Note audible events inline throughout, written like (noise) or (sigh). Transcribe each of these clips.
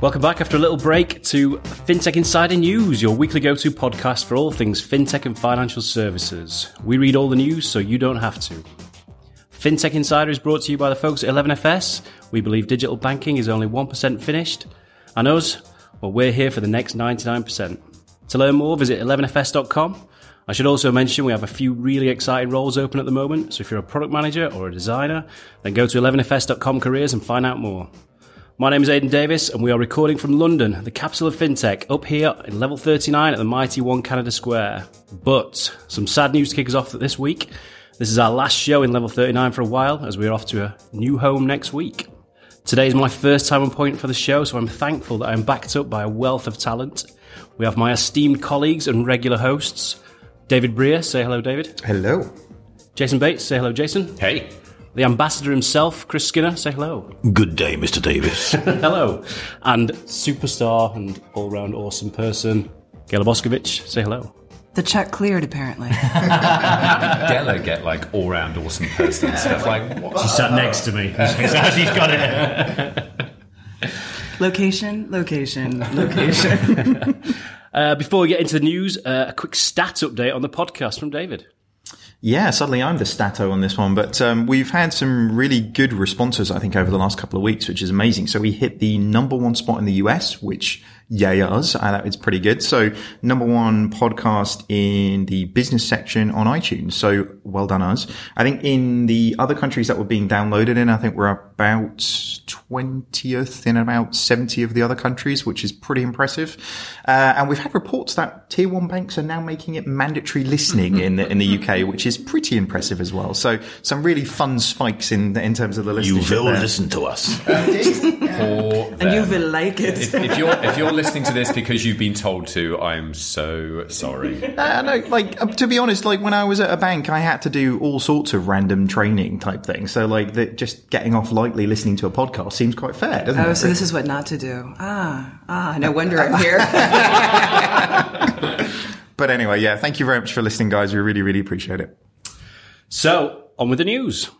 Welcome back after a little break to FinTech Insider News, your weekly go to podcast for all things fintech and financial services. We read all the news so you don't have to. FinTech Insider is brought to you by the folks at 11FS. We believe digital banking is only 1% finished. And us, well, we're here for the next 99%. To learn more, visit 11fs.com. I should also mention we have a few really exciting roles open at the moment, so if you're a product manager or a designer, then go to 11fs.com careers and find out more. My name is Aidan Davis, and we are recording from London, the capital of fintech, up here in level 39 at the mighty One Canada Square. But some sad news to kick us off this week. This is our last show in level 39 for a while, as we're off to a new home next week. Today is my first time on point for the show, so I'm thankful that I'm backed up by a wealth of talent. We have my esteemed colleagues and regular hosts, David Brear. Say hello, David. Hello. Jason Bates. Say hello, Jason. Hey. The ambassador himself, Chris Skinner. Say hello. Good day, Mr. Davis. (laughs) hello. And superstar and all round awesome person, Ghela Boskovich. Say hello. The check cleared, apparently. (laughs) Ghela get like all round awesome person and stuff like what? She sat next to me. (laughs) She's got it. location, location, location. uh, before we get into the news, uh, a quick stat update on the podcast from David. Yeah, suddenly I'm the stato on this one, but um, we've had some really good responses, I think, over the last couple of weeks, which is amazing. So we hit the number one spot in the US, which yay us. Uh, it's pretty good. So number one podcast in the business section on iTunes. So well done us. I think in the other countries that were being downloaded in, I think we're about 20th in about 70 of the other countries, which is pretty impressive. Uh, and we've had reports that tier one banks are now making it mandatory listening in the, in the UK, which is pretty impressive as well. So some really fun spikes in, in terms of the listening. You will there. listen to us. (laughs) and you will like it. If, if you're, if you're (laughs) listening to this because you've been told to, I'm so sorry. (laughs) Uh, no, like uh, to be honest, like when I was at a bank, I had to do all sorts of random training type things. So like the, just getting off lightly listening to a podcast seems quite fair, doesn't oh, it? Oh, so this is what not to do. Ah, ah, no wonder I'm here. (laughs) (laughs) but anyway, yeah, thank you very much for listening, guys. We really, really appreciate it. So on with the news.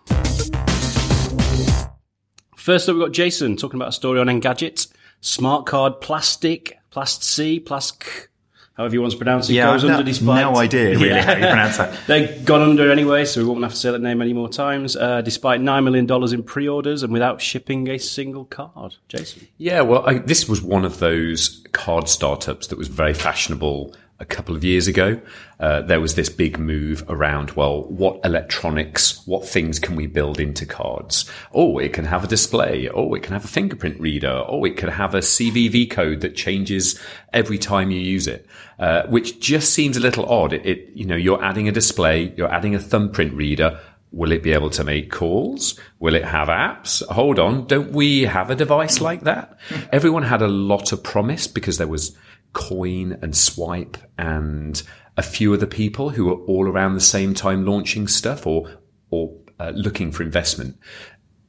First up, we've got Jason talking about a story on Engadget, smart card plastic, plast C, plask, however you want to pronounce it, yeah, goes no, under despite. No idea really yeah. how you pronounce that. (laughs) They've gone under anyway, so we won't have to say that name any more times, uh, despite $9 million in pre-orders and without shipping a single card. Jason? Yeah, well, I, this was one of those card startups that was very fashionable a couple of years ago, uh, there was this big move around, well, what electronics, what things can we build into cards? Oh, it can have a display. Oh, it can have a fingerprint reader. Oh, it can have a CVV code that changes every time you use it, uh, which just seems a little odd. It, it, you know, you're adding a display, you're adding a thumbprint reader. Will it be able to make calls? Will it have apps? Hold on. Don't we have a device like that? Everyone had a lot of promise because there was Coin and Swipe and a few other people who were all around the same time launching stuff or or uh, looking for investment.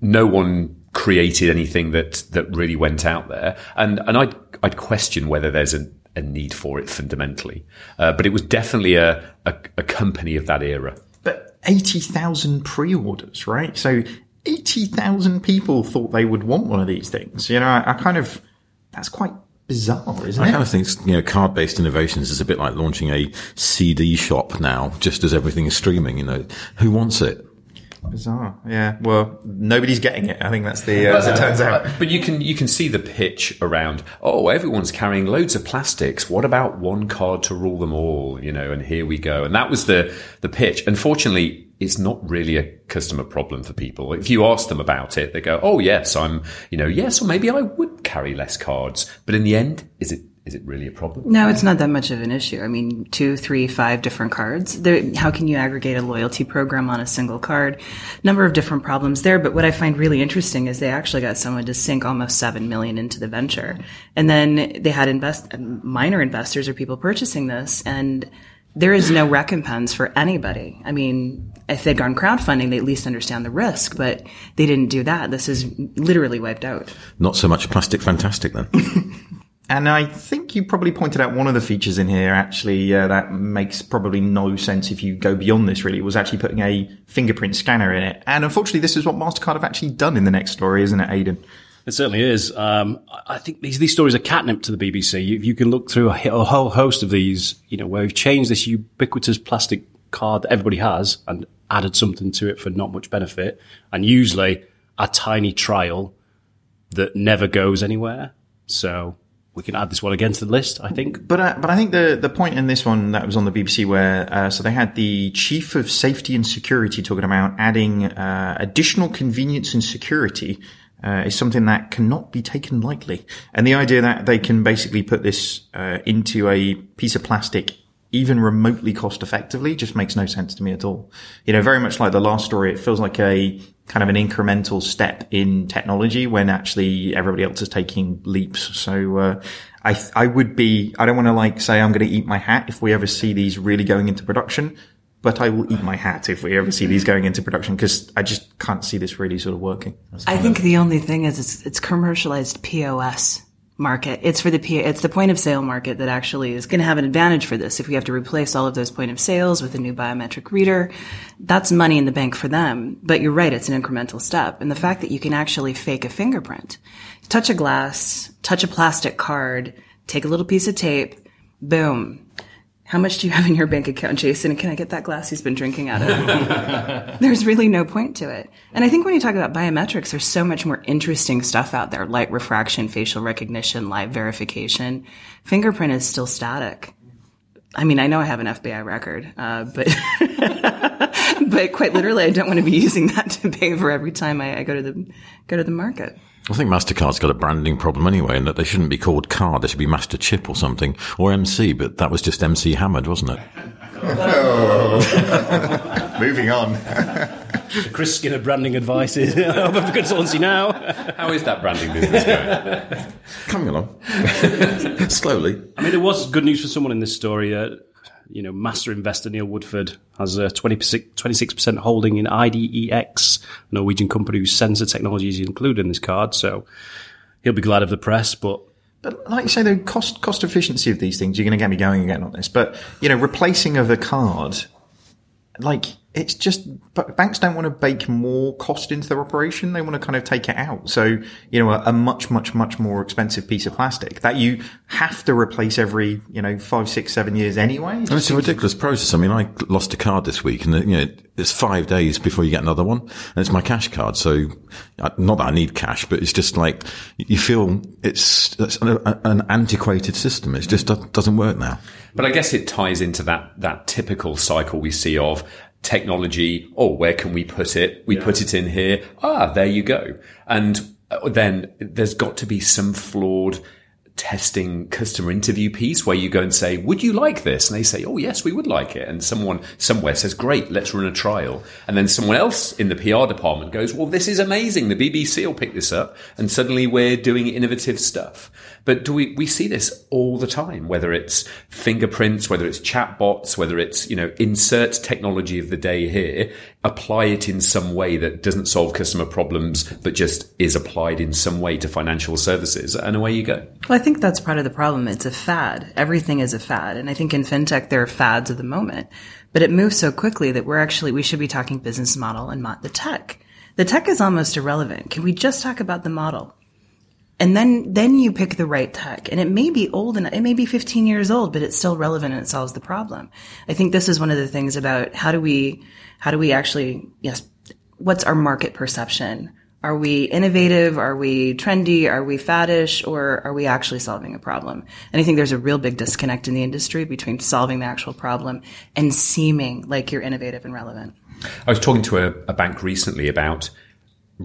No one created anything that that really went out there, and and I'd I'd question whether there's a, a need for it fundamentally, uh, but it was definitely a, a, a company of that era. But eighty thousand pre-orders, right? So eighty thousand people thought they would want one of these things. You know, I, I kind of that's quite bizarre, isn't I it? kind of think you know card-based innovations is a bit like launching a CD shop now, just as everything is streaming. You know, who wants it? Bizarre, yeah. Well, nobody's getting it. I think that's the uh, as it turns out. But you can you can see the pitch around. Oh, everyone's carrying loads of plastics. What about one card to rule them all? You know, and here we go. And that was the the pitch. Unfortunately, it's not really a customer problem for people. If you ask them about it, they go, "Oh yes, I'm, you know, yes, or maybe I would carry less cards." But in the end, is it is it really a problem? No, it's not that much of an issue. I mean, two, three, five different cards. There, how can you aggregate a loyalty program on a single card? Number of different problems there. But what I find really interesting is they actually got someone to sink almost seven million into the venture, and then they had invest minor investors or people purchasing this, and there is no recompense for anybody. I mean, if they'd gone crowdfunding, they at least understand the risk, but they didn't do that. This is literally wiped out. Not so much plastic fantastic then. (laughs) and I think you probably pointed out one of the features in here actually uh, that makes probably no sense if you go beyond this really was actually putting a fingerprint scanner in it. And unfortunately, this is what MasterCard have actually done in the next story, isn't it, Aidan? It certainly is. Um, I think these these stories are catnip to the BBC. You, you can look through a, a, whole host of these, you know, where we've changed this ubiquitous plastic card that everybody has and added something to it for not much benefit, and usually a tiny trial that never goes anywhere. So we can add this one again to the list, I think. But uh, but I think the the point in this one that was on the BBC where uh, so they had the chief of safety and security talking about adding uh, additional convenience and security. Uh, is something that cannot be taken lightly, and the idea that they can basically put this uh, into a piece of plastic even remotely cost effectively just makes no sense to me at all. You know, very much like the last story, it feels like a kind of an incremental step in technology when actually everybody else is taking leaps. So, uh, I, I would be, I don't want to like say I'm going to eat my hat if we ever see these really going into production, but I will eat my hat if we ever see these going into production because I just can't see this really sort of working. I think the only thing is it's, it's commercialized POS market. It's for the P- it's the point of sale market that actually is going to have an advantage for this. If we have to replace all of those point of sales with a new biometric reader, that's money in the bank for them. But you're right, it's an incremental step. And the fact that you can actually fake a fingerprint, touch a glass, touch a plastic card, take a little piece of tape, boom, how much do you have in your bank account, Jason? And Can I get that glass he's been drinking out of? (laughs) there's really no point to it. And I think when you talk about biometrics, there's so much more interesting stuff out there, light refraction, facial recognition, live verification. Fingerprint is still static. I mean, I know I have an FBI record, uh, but (laughs) but quite literally, I don't want to be using that to pay for every time I, I go to the go to the market. I think MasterCard's got a branding problem anyway, in that they shouldn't be called card. They should be Master Chip or something, or MC, but that was just MC Hammered, wasn't it? Oh. (laughs) Moving on. (laughs) Chris Skinner branding advice (laughs) is open for consultancy now. How is that branding business going? Coming along. Slowly. I mean, there was good news for someone in this story. Uh, you know, master investor Neil Woodford has a 26% holding in IDEX, a Norwegian company whose sensor technology is included in this card. So he'll be glad of the press, but But like you say, the cost cost efficiency of these things, you're going to get me going again on this. But you know, replacing of a card, like it's just but banks don't want to bake more cost into their operation. They want to kind of take it out. So you know, a, a much much much more expensive piece of plastic that you have to replace every you know five six seven years anyway. And it's a ridiculous process. I mean, I lost a card this week, and you know, it's five days before you get another one, and it's my cash card. So, uh, not that I need cash, but it's just like you feel it's, it's an, an antiquated system. It just doesn't work now. But I guess it ties into that that typical cycle we see of technology. Oh, where can we put it? We yeah. put it in here. Ah, there you go. And then there's got to be some flawed testing customer interview piece where you go and say, would you like this? And they say, oh, yes, we would like it. And someone somewhere says, great, let's run a trial. And then someone else in the PR department goes, well, this is amazing. The BBC will pick this up. And suddenly we're doing innovative stuff. But do we, we see this all the time, whether it's fingerprints, whether it's chatbots, whether it's, you know, insert technology of the day here, apply it in some way that doesn't solve customer problems, but just is applied in some way to financial services. And away you go. Well, I think that's part of the problem. It's a fad. Everything is a fad. And I think in fintech, there are fads of the moment, but it moves so quickly that we're actually, we should be talking business model and not the tech. The tech is almost irrelevant. Can we just talk about the model? And then, then you pick the right tech. And it may be old and it may be 15 years old, but it's still relevant and it solves the problem. I think this is one of the things about how do we, how do we actually, yes, what's our market perception? Are we innovative? Are we trendy? Are we faddish? Or are we actually solving a problem? And I think there's a real big disconnect in the industry between solving the actual problem and seeming like you're innovative and relevant. I was talking to a, a bank recently about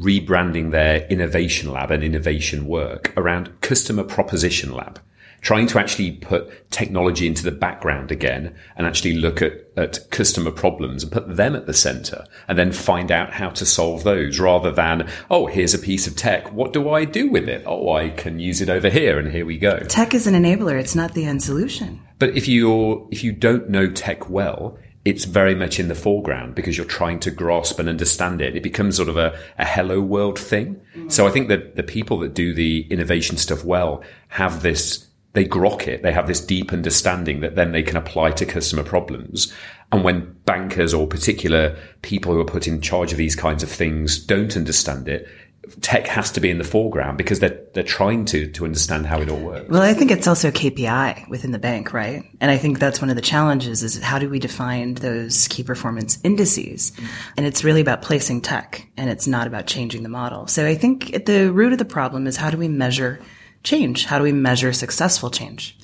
rebranding their innovation lab and innovation work around customer proposition lab, trying to actually put technology into the background again and actually look at, at customer problems and put them at the center and then find out how to solve those rather than, oh, here's a piece of tech. What do I do with it? Oh, I can use it over here and here we go. Tech is an enabler. It's not the end solution. But if you're, if you don't know tech well, it's very much in the foreground because you're trying to grasp and understand it. It becomes sort of a, a hello world thing. Mm-hmm. So I think that the people that do the innovation stuff well have this, they grok it. They have this deep understanding that then they can apply to customer problems. And when bankers or particular people who are put in charge of these kinds of things don't understand it, tech has to be in the foreground because they're they're trying to to understand how it all works. Well, I think it's also a KPI within the bank, right? And I think that's one of the challenges is how do we define those key performance indices? And it's really about placing tech and it's not about changing the model. So I think at the root of the problem is how do we measure change? How do we measure successful change?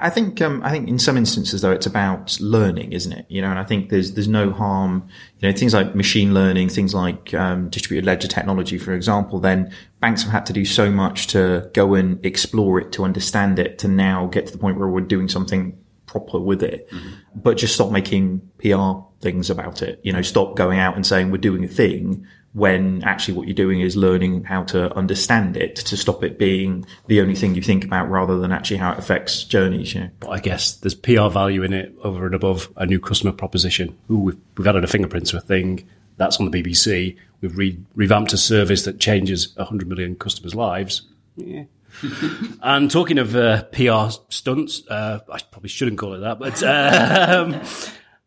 I think um, I think in some instances though it's about learning, isn't it? You know, and I think there's there's no harm. You know, things like machine learning, things like um, distributed ledger technology, for example. Then banks have had to do so much to go and explore it, to understand it, to now get to the point where we're doing something proper with it. But just stop making PR things about it. You know, stop going out and saying we're doing a thing when actually what you're doing is learning how to understand it to stop it being the only thing you think about rather than actually how it affects journeys. You know? But I guess there's PR value in it over and above a new customer proposition. Ooh, we've, we've added a fingerprint to a thing. That's on the BBC. We've re- revamped a service that changes 100 million customers' lives. Yeah. (laughs) and talking of uh, PR stunts, uh, I probably shouldn't call it that, but um,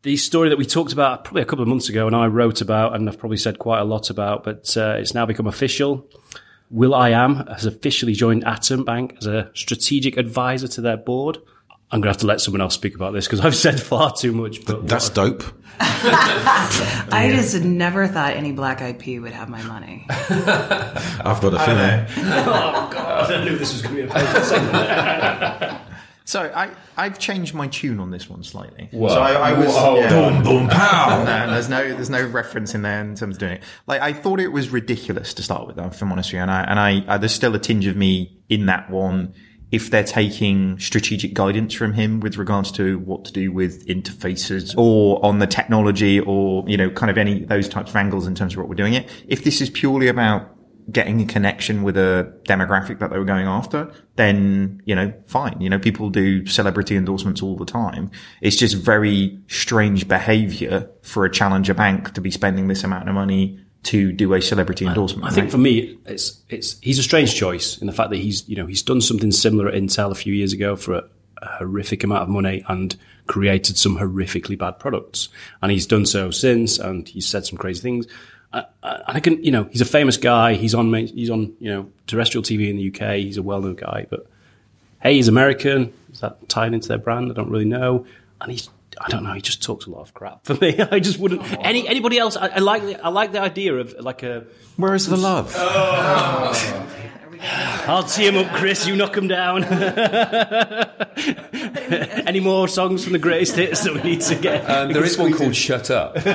the story that we talked about probably a couple of months ago and I wrote about and I've probably said quite a lot about, but uh, it's now become official. Will I Am has officially joined Atom Bank as a strategic advisor to their board. I'm going to have to let someone else speak about this because I've said (laughs) far too much. But That's dope. (laughs) I just never thought any black eyed pea would have my money. I've got a feeling. (laughs) oh god, I knew this was going to be a painful segment. So I, I've changed my tune on this one slightly. Whoa. So I, I was Whoa. yeah. Boom, boom, pow. (laughs) No, there's no there's no reference in there in terms of doing it. Like I thought it was ridiculous to start with, if I'm honest with you, and I and I, I there's still a tinge of me in that one. If they're taking strategic guidance from him with regards to what to do with interfaces or on the technology or, you know, kind of any those types of angles in terms of what we're doing it. If this is purely about getting a connection with a demographic that they were going after, then, you know, fine. You know, people do celebrity endorsements all the time. It's just very strange behavior for a challenger bank to be spending this amount of money to do a celebrity endorsement. I think right? for me, it's it's he's a strange choice in the fact that he's you know he's done something similar at Intel a few years ago for a, a horrific amount of money and created some horrifically bad products, and he's done so since, and he's said some crazy things. And I can, you know, he's a famous guy. He's on, he's on, you know, terrestrial TV in the UK. He's a well-known guy. But hey, he's American. Is that tied into their brand? I don't really know. And he's, I don't know. He just talks a lot of crap for me. (laughs) I just wouldn't. Any anybody else? I, I like, the, I like the idea of like a. Where is the love? Oh. I'll tee him up, Chris. You knock him down. (laughs) Any more songs from the greatest hits that we need to get? Um, there is one called "Shut Up." (laughs)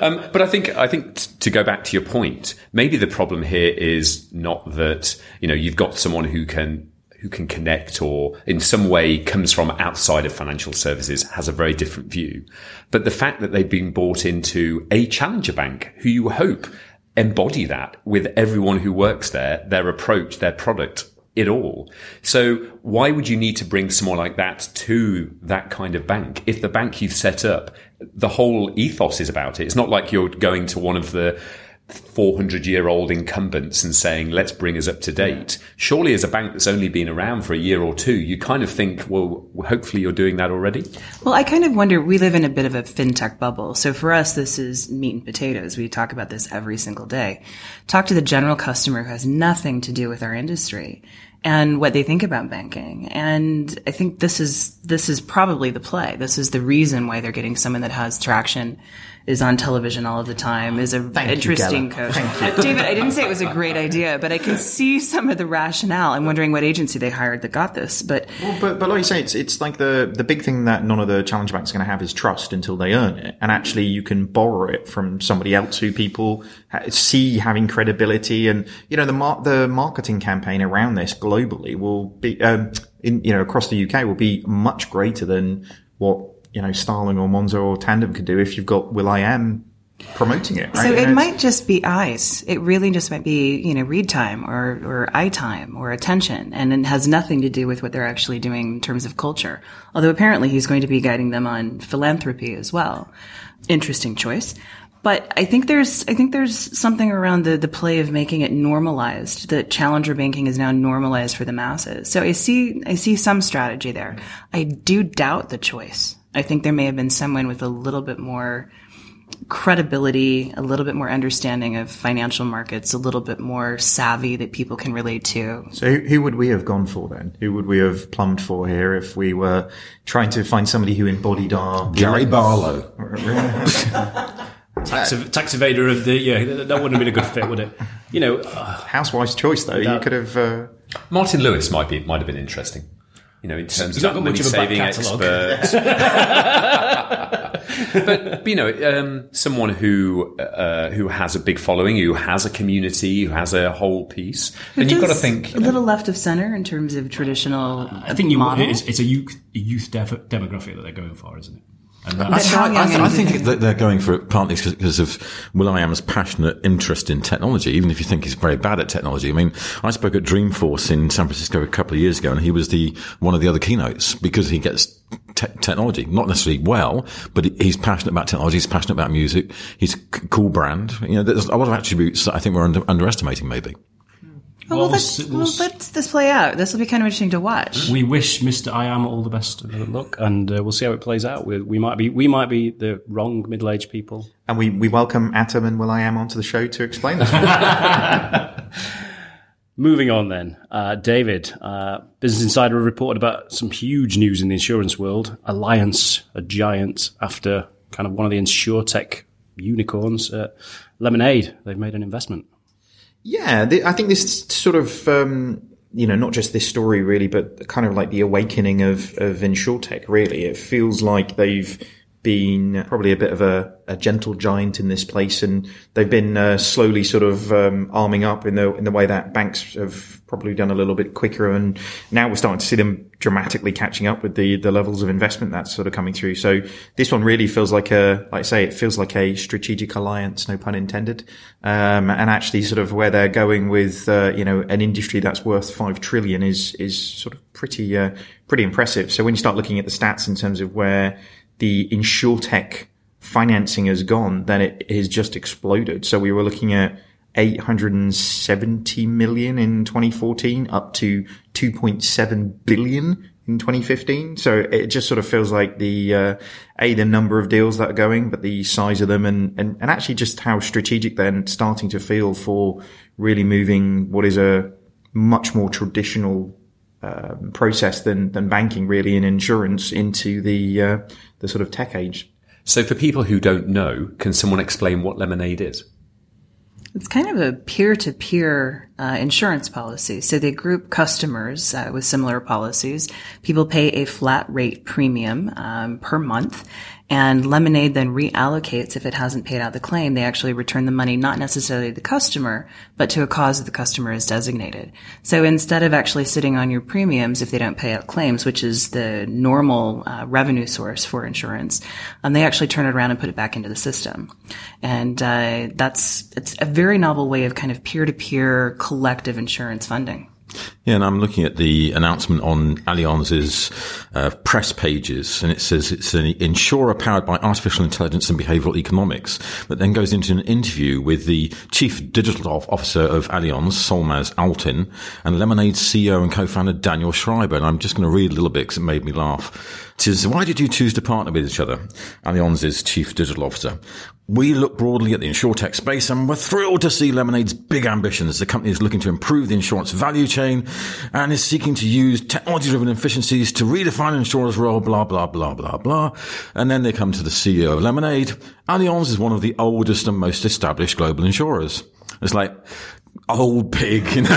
um, but I think I think t- to go back to your point, maybe the problem here is not that you know you've got someone who can who can connect or in some way comes from outside of financial services has a very different view, but the fact that they've been bought into a challenger bank who you hope embody that with everyone who works there, their approach, their product, it all. So why would you need to bring someone like that to that kind of bank? If the bank you've set up, the whole ethos is about it. It's not like you're going to one of the 400 year old incumbents and saying, let's bring us up to date. Surely as a bank that's only been around for a year or two, you kind of think, well, hopefully you're doing that already. Well, I kind of wonder, we live in a bit of a fintech bubble. So for us, this is meat and potatoes. We talk about this every single day. Talk to the general customer who has nothing to do with our industry and what they think about banking. And I think this is, this is probably the play. This is the reason why they're getting someone that has traction, is on television all of the time, is a Thank interesting coach. Uh, David, I didn't say it was a great idea, but I can see some of the rationale. I'm wondering what agency they hired that got this, but Well, but but like you say, it's it's like the the big thing that none of the challenge banks are going to have is trust until they earn it, and actually you can borrow it from somebody else who people see having credibility, and you know the mar- the marketing campaign around this globally will be um, in you know across the UK will be much greater than what you know Starling or Monzo or Tandem could do if you've got Will I Am promoting it. Right? So You it it's- might just be eyes. It really just might be, you know, read time or, or eye time or attention. And it has nothing to do with what they're actually doing in terms of culture. Although apparently he's going to be guiding them on philanthropy as well. Interesting choice. But I think there's, I think there's something around the, the play of making it normalized that challenger banking is now normalized for the masses. So I see, I see some strategy there. I do doubt the choice. I think there may have been someone with a little bit more credibility, a little bit more understanding of financial markets, a little bit more savvy that people can relate to. So who, who would we have gone for then? Who would we have plumbed for here if we were trying to find somebody who embodied our Gary Barlow. (laughs) Tax, ev- tax evader of the yeah, that that wouldn't have been a good fit, would it? You know, uh, housewife's choice though? You could have. Uh, Martin Lewis might be might have been interesting. You know, in terms He's of not that got money much of a back saving catalogue. expert. (laughs) (laughs) but you know, um, someone who uh, who has a big following, who has a community, who has a whole piece, and you've got to think. a little left of center in terms of traditional. I think you, model. it's, it's a youth a youth def- demographic that they're going for, isn't it? And But that's, how I, th- I think that they're going for it partly because of Will I Am's passionate interest in technology, even if you think he's very bad at technology. I mean, I spoke at Dreamforce in San Francisco a couple of years ago, and he was the one of the other keynotes because he gets te- technology, not necessarily well, but he's passionate about technology. He's passionate about music. He's a c- cool brand. You know, there's a lot of attributes that I think we're under, underestimating, maybe. Well, Well, let's, we'll well, s- let's this play out. This will be kind of interesting to watch. we wish Mr. I am all the best of luck, and uh, we'll see how it plays out. We, we might be we might be the wrong middle aged people. and we, we welcome Atom and Will I Am onto the show to explain this. (laughs) Moving on then, uh, David, uh, Business Insider reported about some huge news in the insurance world. Allianz, a giant, after kind of one of the insurtech unicorns, uh, Lemonade, they've made an investment. Yeah, the, I think this sort of, um, you know, not just this story really, but kind of like the awakening of, of InsurTech really. It feels like they've been probably a bit of a, a gentle giant in this place and they've been uh, slowly sort of um, arming up in the in the way that banks have probably done a little bit quicker and now we're starting to see them dramatically catching up with the the levels of investment that's sort of coming through. So this one really feels like a like I say it feels like a strategic alliance no pun intended. Um, and actually sort of where they're going with uh, you know an industry that's worth 5 trillion is is sort of pretty uh, pretty impressive. So when you start looking at the stats in terms of where the insurtech financing has gone, then it has just exploded. So we were looking at 870 million in 2014 up to 2.7 billion in 2015. So it just sort of feels like the, uh, A, the number of deals that are going, but the size of them and, and, and actually just how strategic they're starting to feel for really moving what is a much more traditional um, process than than banking really in insurance into the uh, the sort of tech age. So, for people who don't know, can someone explain what Lemonade is? It's kind of a peer-to-peer uh, insurance policy. So they group customers uh, with similar policies. People pay a flat rate premium um, per month, and Lemonade then reallocates if it hasn't paid out the claim. They actually return the money not necessarily to the customer, but to a cause that the customer is designated. So instead of actually sitting on your premiums if they don't pay out claims, which is the normal uh, revenue source for insurance, um, they actually turn it around and put it back into the system. And uh, that's it's a very novel way of kind of peer-to-peer collective insurance funding. Yeah, and I'm looking at the announcement on Allianz's uh, press pages, and it says it's an insurer powered by artificial intelligence and behavioral economics, but then goes into an interview with the chief digital officer of Allianz, Solmaz Altin, and Lemonade's CEO and co-founder Daniel Schreiber. And I'm just going to read a little bit because it made me laugh. It says, why did you choose to partner with each other? Allianz's chief digital officer. We look broadly at the insurtech space and we're thrilled to see Lemonade's big ambitions. The company is looking to improve the insurance value chain and is seeking to use technology-driven efficiencies to redefine insurer's role, blah, blah, blah, blah, blah. And then they come to the CEO of Lemonade. Allianz is one of the oldest and most established global insurers. It's like, old pig, you know. (laughs)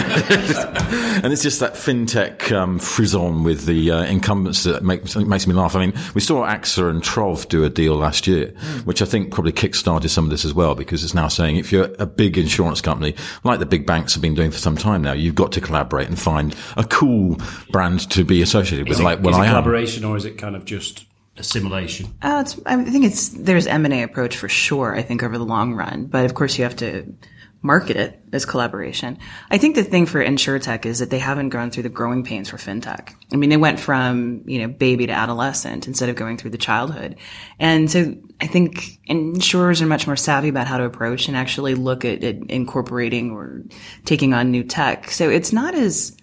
and it's just that fintech um, frisson with the uh, incumbents that makes, makes me laugh. I mean, we saw AXA and Trov do a deal last year, mm. which I think probably kickstarted some of this as well, because it's now saying if you're a big insurance company, like the big banks have been doing for some time now, you've got to collaborate and find a cool brand to be associated with, is like it, what is I it am. collaboration or is it kind of just assimilation? Uh, it's, I think it's there's M and A approach for sure. I think over the long run, but of course you have to market it as collaboration. I think the thing for insurtech is that they haven't gone through the growing pains for fintech. I mean, they went from, you know, baby to adolescent instead of going through the childhood. And so I think insurers are much more savvy about how to approach and actually look at, at incorporating or taking on new tech. So it's not as,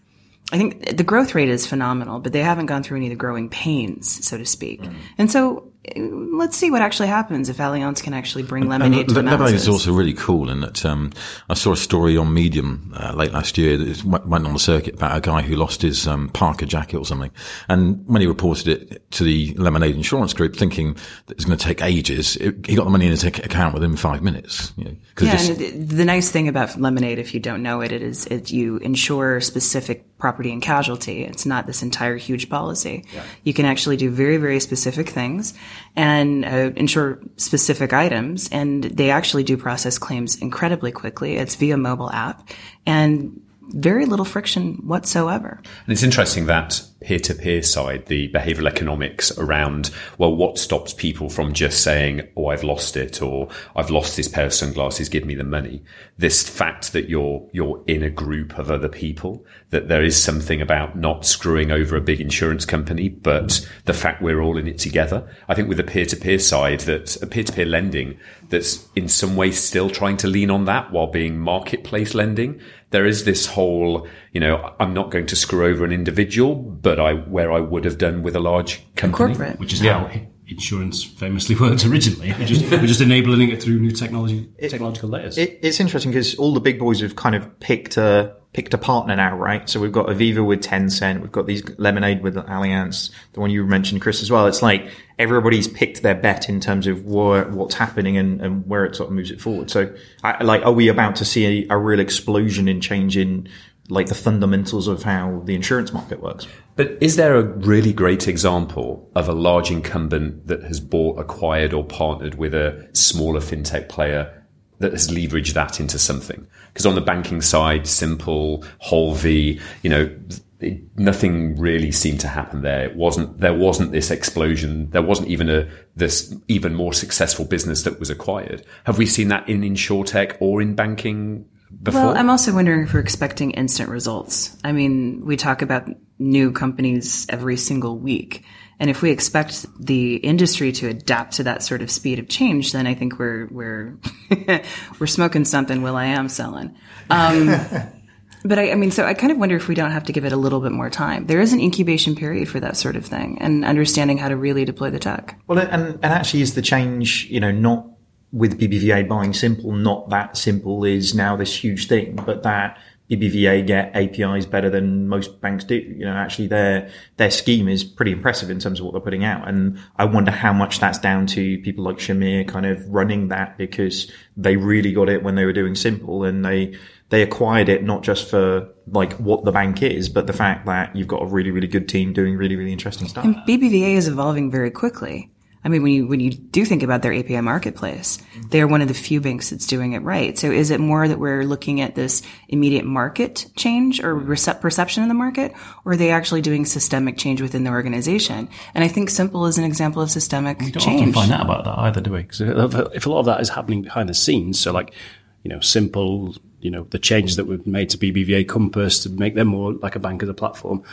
I think the growth rate is phenomenal, but they haven't gone through any of the growing pains, so to speak. Mm-hmm. And so let's see what actually happens if Allianz can actually bring lemonade to the Lemonade is also really cool in that um, I saw a story on Medium uh, late last year that went on the circuit about a guy who lost his um, Parker jacket or something. And when he reported it to the Lemonade Insurance Group, thinking that it was going to take ages, it, he got the money in his account within five minutes. You know, Yeah, just- and the- the nice thing about Lemonade, if you don't know it, it is it, you insure specific property and casualty. It's not this entire huge policy. You can actually do very, very specific things and uh, insure specific items, and they actually do process claims incredibly quickly. It's via mobile app and very little friction whatsoever. And it's interesting that peer to peer side, the behavioral economics around, well, what stops people from just saying, oh, I've lost it or I've lost this pair of sunglasses, give me the money. This fact that you're, you're in a group of other people, that there is something about not screwing over a big insurance company, but the fact we're all in it together. I think with the peer to peer side, that a peer to peer lending that's in some way still trying to lean on that while being marketplace lending. There is this whole, you know, I'm not going to screw over an individual, but I, where I would have done with a large company. Corporate. which is how insurance famously (laughs) worked originally. We're just, we're just enabling it through new technology, technological layers. It, it's interesting because all the big boys have kind of picked a picked a partner now, right? So we've got Aviva with Tencent, we've got these Lemonade with Allianz, the one you mentioned, Chris, as well. It's like everybody's picked their bet in terms of where, what's happening and, and where it sort of moves it forward. So, I, like, are we about to see a, a real explosion in change in like the fundamentals of how the insurance market works? But is there a really great example of a large incumbent that has bought, acquired, or partnered with a smaller fintech player that has leveraged that into something? Because on the banking side, Simple, Holvi, you know, it, nothing really seemed to happen there. It wasn't there wasn't this explosion. There wasn't even a this even more successful business that was acquired. Have we seen that in insurtech or in banking before? Well, I'm also wondering if we're expecting instant results. I mean, we talk about new companies every single week. And if we expect the industry to adapt to that sort of speed of change, then I think we're we're (laughs) we're smoking something. Will I am selling. Um, (laughs) but I, I mean, so I kind of wonder if we don't have to give it a little bit more time. There is an incubation period for that sort of thing, and understanding how to really deploy the tech. Well, and, and actually is the change, you know, not with BBVA buying Simple, not that Simple is now this huge thing, but that BBVA get APIs better than most banks do. You know, actually their, their scheme is pretty impressive in terms of what they're putting out. And I wonder how much that's down to people like Shamir kind of running that because they really got it when they were doing Simple and they, they acquired it not just for like what the bank is, but the fact that you've got a really, really good team doing really, really interesting stuff. And BBVA is evolving very quickly. I mean, when you when you do think about their API marketplace, they are one of the few banks that's doing it right. So, is it more that we're looking at this immediate market change or rece- perception in the market, or are they actually doing systemic change within the organization? And I think Simple is an example of systemic change. We don't change. find out about that either, do we? Because if a lot of that is happening behind the scenes, so like, you know, simple, you know, the changes that were made to BBVA Compass to make them more like a bank as a platform,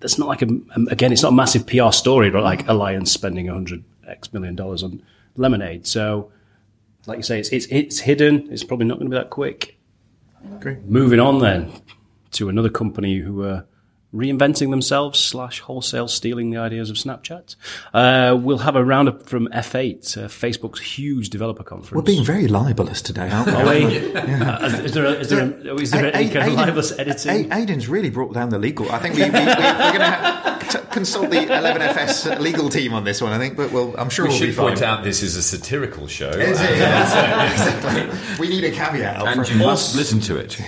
that's not like a, again, it's not a massive PR story, right? Like Allianz spending 100 X million dollars on Lemonade. So, like you say, it's, it's, it's hidden. It's probably not going to be that quick. Great. Moving on then to another company who are reinventing themselves slash wholesale stealing the ideas of Snapchat. Uh, we'll have a roundup from F8, uh, Facebook's huge developer conference. We're being very libelous today, aren't we? Are we? (laughs) Uh, is there, a, is there, a, is there any kind of libelous editing? Aiden's really brought down the legal. I think we, we, we, we're going to t- consult the 11FS legal team on this one. I think, but we'll, I'm sure we will should be fine. point out this is a satirical show. Is it? (laughs) Yeah, exactly. We need a caveat. and you must listen to it.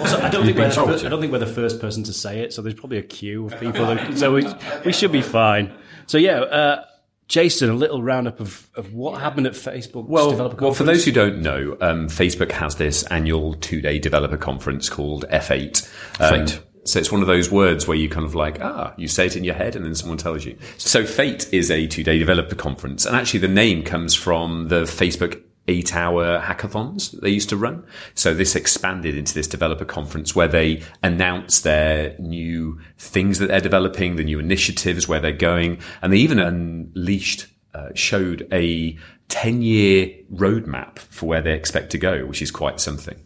Also, I don't think we're the told fir- to. I don't think we're the first person to say it, so there's probably a queue of people. That, so we we should be fine. So yeah, uh, Jason, a little roundup of, of what happened at Facebook. Well, developer well, for those who don't know, um, Facebook has this annual two-day developer conference called F8. Um, Fate. So it's one of those words where you kind of like, ah, you say it in your head and then someone tells you. So Fate is a two-day developer conference. And actually the name comes from the Facebook eight hour hackathons that they used to run. So this expanded into this developer conference where they announce their new things that they're developing, the new initiatives, where they're going. And they even unleashed, uh, showed a 10 year roadmap for where they expect to go, which is quite something.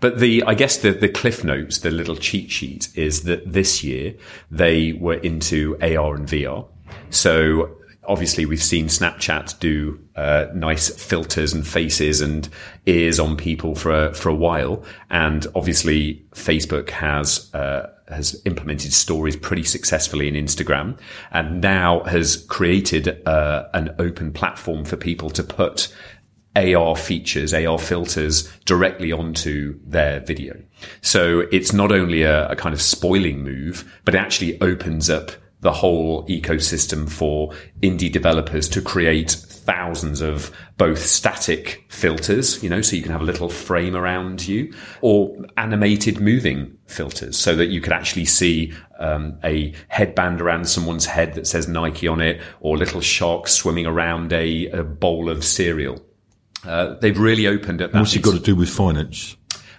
But the, I guess the, the cliff notes, the little cheat sheet is that this year they were into AR and VR. So obviously we've seen Snapchat do uh, nice filters and faces and ears on people for a, for a while, and obviously Facebook has. Uh, has implemented stories pretty successfully in Instagram and now has created uh, an open platform for people to put AR features, AR filters directly onto their video. So it's not only a, a kind of spoiling move, but it actually opens up the whole ecosystem for indie developers to create thousands of both static filters, you know, so you can have a little frame around you, or animated moving filters, so that you could actually see um, a headband around someone's head that says Nike on it, or little sharks swimming around a, a bowl of cereal. Uh, they've really opened up. What's it got to do with finance?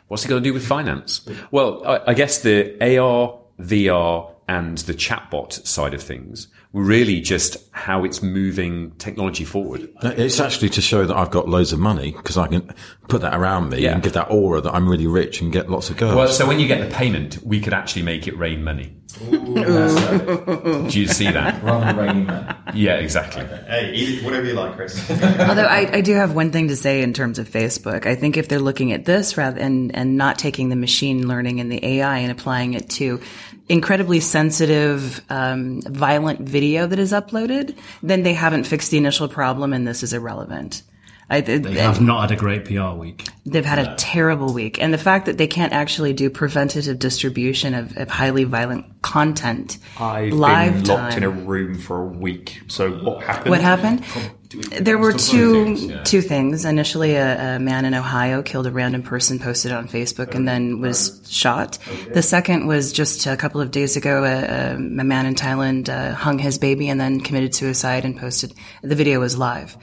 What's it got to do with finance? Well, I, I guess the AR, VR, and the chatbot side of things really just how it's moving technology forward. It's actually to show that I've got loads of money because I can put that around me Yeah. and give that aura that I'm really rich and get lots of girls. Well, so when you get the payment, we could actually make it rain money. Uh, do you see that? (laughs) Rather rain money. Yeah, exactly. Hey, eat whatever you like, Chris. (laughs) Although I, I do have one thing to say in terms of Facebook. I think if they're looking at this rather and and not taking the machine learning and the AI and applying it to incredibly sensitive, um, violent video that is uploaded, then they haven't fixed the initial problem, and this is irrelevant. I, They have not had a great PR week. They've had a terrible week. And the fact that they can't actually do preventative distribution of, of highly violent content I've live been locked in a room for a week. So what happened? What happened? There were two two things. Initially, a, a man in Ohio killed a random person, posted on Facebook, and then was shot. The second was just a couple of days ago. A, a, a man in Thailand uh, hung his baby and then committed suicide and posted. The video was live.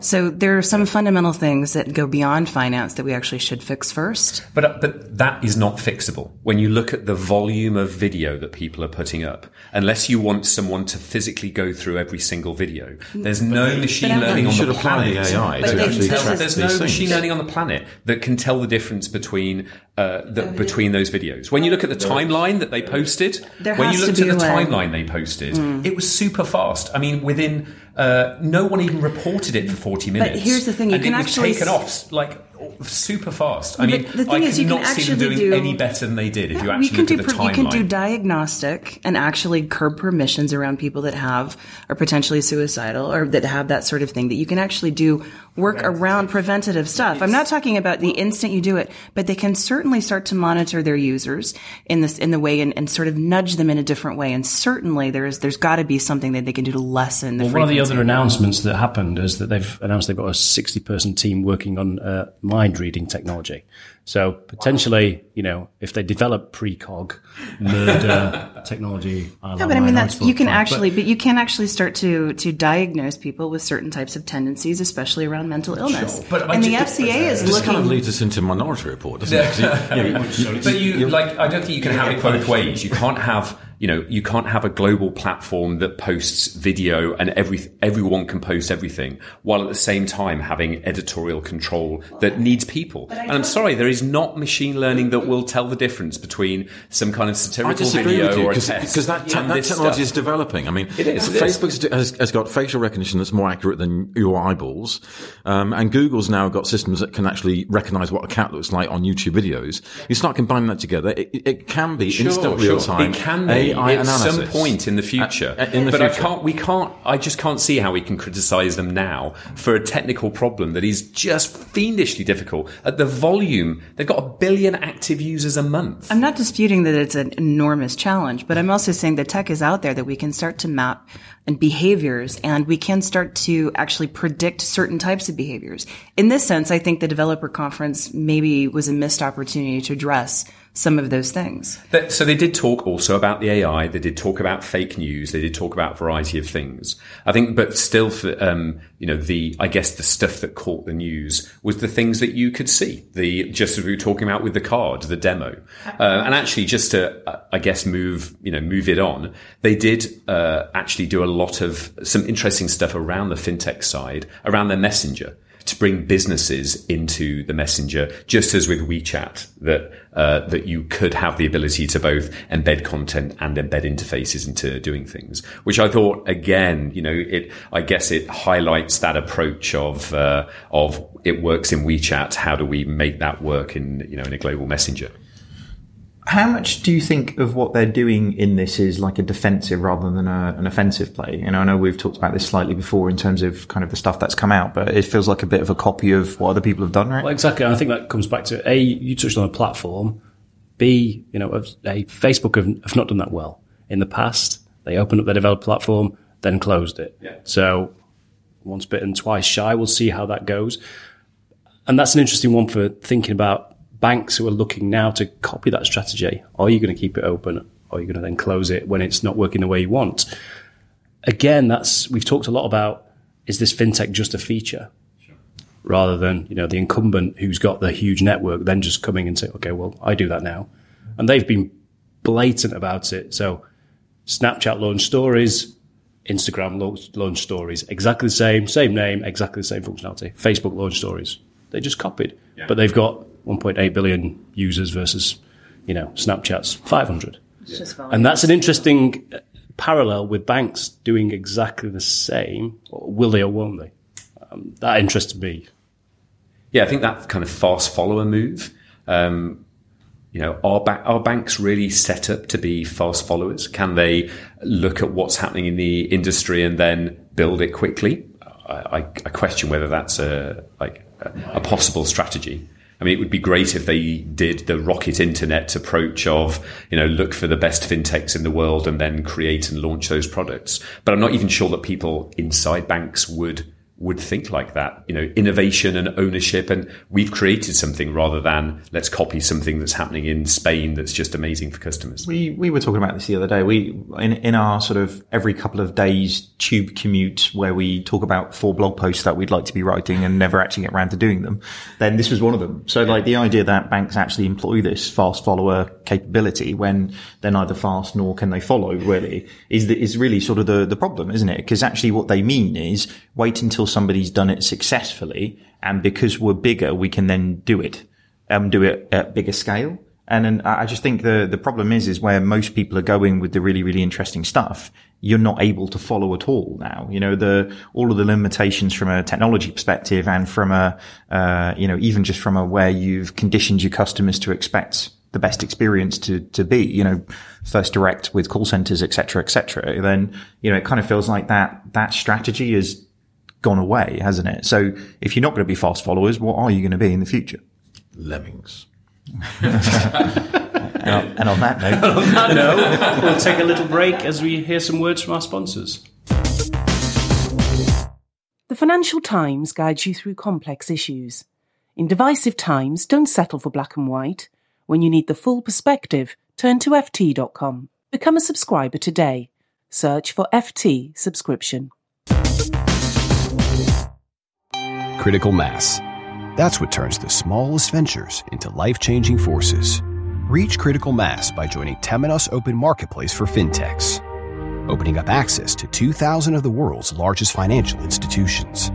So there are some fundamental things that go beyond finance that we actually should fix first. But uh, but that is not fixable. When you look at the volume of video that people are putting up, unless you want someone to physically go through every single video, there's no machine I'm- learning on should the apply planet. the AI But to actually track There's no machine learning on the planet that can tell the difference between uh, the, between those videos. When you look at the timeline that they posted, There when you looked at the timeline they posted, it was super fast. I mean, within uh, no one even reported it for 40 minutes. But here's the thing, you and can it was actually taken off like super fast. I mean, the thing I is, you can cannot see them actually doing do- any better than they did if you you actually look do at the you can do diagnostic and actually curb permissions around people that have are potentially suicidal or that have that sort of thing that you can actually do work around preventative stuff. I'm not talking about the instant you do it, but they can certainly start to monitor their users in this in the way and, and sort of nudge them in a different way. And certainly there's there's got to be something that they can do to lessen the. Well, one of the other announcements that happened is that they've announced they've got a 60 person team working on uh, mind reading technology. So potentially, you know, if they develop precog murder (laughs) technology, No, but I mean that's you can actually, but you can actually start to to diagnose people with certain types of tendencies, especially around mental illness. but I and the just- FCA uh, is This looking. kind of leads us into Minority Report, doesn't it? (laughs) 'Cause you- you know, But you like, I don't think you can have it both ways. You can't have, you know, you can't have a global platform that posts video and every everyone can post everything, while at the same time having editorial control that needs people. And I'm sorry, there is not machine learning that will tell the difference between some kind of satirical video you or a because test that, te- that technology stuff. is developing. I mean, It is, it is. Facebook has, has got facial recognition that's more accurate than your eyeballs, um, and Google's now got systems that can actually recognise what a cat looks like on YouTube videos. You start combining that together, it, it- it can be Sure, instant real time. It can be AI at analysis. some point in the future. Uh, in the but future. I can't. We can't. I just can't see how we can criticise them now for a technical problem that is just fiendishly difficult. At the volume, they've got a billion active users a month. I'm not disputing that it's an enormous challenge, but I'm also saying the tech is out there that we can start to map and behaviors and we can start to actually predict certain types of behaviors. In this sense, I think the developer conference maybe was a missed opportunity to address some of those things. So they did talk also about the AI. They did talk about fake news. They did talk about a variety of things. I think, but still, for, um, you know, the I guess the stuff that caught the news was the things that you could see. The just as we were talking about with the card, the demo, uh, and actually just to uh, I guess move you know move it on. They did uh, actually do a lot of some interesting stuff around the fintech side, around their messenger. To bring businesses into the messenger, just as with WeChat, that uh, that you could have the ability to both embed content and embed interfaces into doing things. Which I thought, again, you know, it I guess it highlights that approach of uh, of it works in WeChat. How do we make that work in you know in a global messenger? How much do you think of what they're doing in this is like a defensive rather than a, an offensive play? You know, I know we've talked about this slightly before in terms of kind of the stuff that's come out, but it feels like a bit of a copy of what other people have done, right? Well, exactly. And I think that comes back to A, you touched on a platform. B, you know, a, Facebook have, have not done that well. In the past, they opened up their developer platform, then closed it. Yeah. So once bitten, twice shy. We'll see how that goes. And that's an interesting one for thinking about banks who are looking now to copy that strategy. Are you going to keep it open? Or are you going to then close it when it's not working the way you want? Again, that's, we've talked a lot about, is this fintech just a feature? Rather than, you know, the incumbent who's got the huge network then just coming and say, okay, well, I do that now. And they've been blatant about it. So Snapchat launched stories, Instagram launched stories, exactly the same, same name, exactly the same functionality. Facebook launched stories. They just copied, yeah. but they've got 1.8 billion users versus, you know, Snapchat's 500. And that's an interesting uh, parallel with banks doing exactly the same. Will they or won't they? Um, that interests me. Yeah, I think that kind of fast follower move. Um, you know, are, ba- are banks really set up to be fast followers? Can they look at what's happening in the industry and then build it quickly? I, I, I question whether that's a like a, a possible strategy. I mean, it would be great if they did the rocket internet approach of, you know, look for the best fintechs in the world and then create and launch those products. But I'm not even sure that people inside banks would would think like that, you know, innovation and ownership. And we've created something rather than let's copy something that's happening in Spain that's just amazing for customers. We, we were talking about this the other day. We, in, in our sort of every couple of days tube commute where we talk about four blog posts that we'd like to be writing and never actually get around to doing them, then this was one of them. So like the idea that banks actually employ this fast follower capability when they're neither fast nor can they follow really is, the, is really sort of the, the problem, isn't it? Because actually what they mean is wait until somebody's done it successfully. And because we're bigger, we can then do it, um, do it at bigger scale. And then I just think the, the problem is, is where most people are going with the really, really interesting stuff. You're not able to follow at all now. You know, the, all of the limitations from a technology perspective and from a, uh, you know, even just from a where you've conditioned your customers to expect the best experience to, to be, you know, first direct with call centers, et cetera, et cetera. Then, you know, it kind of feels like that, that strategy is gone away, hasn't it? So if you're not going to be fast followers, what are you going to be in the future? Lemmings. (laughs) and, on, and on that note, (laughs) on that note, we'll take a little break as we hear some words from our sponsors. The Financial Times guides you through complex issues. In divisive times, don't settle for black and white. When you need the full perspective, turn to FT.com. Become a subscriber today. Search for FT subscription. Critical mass. That's what turns the smallest ventures into life changing forces. Reach critical mass by joining Temenos Open Marketplace for FinTechs, opening up access to 2,000 of the world's largest financial institutions.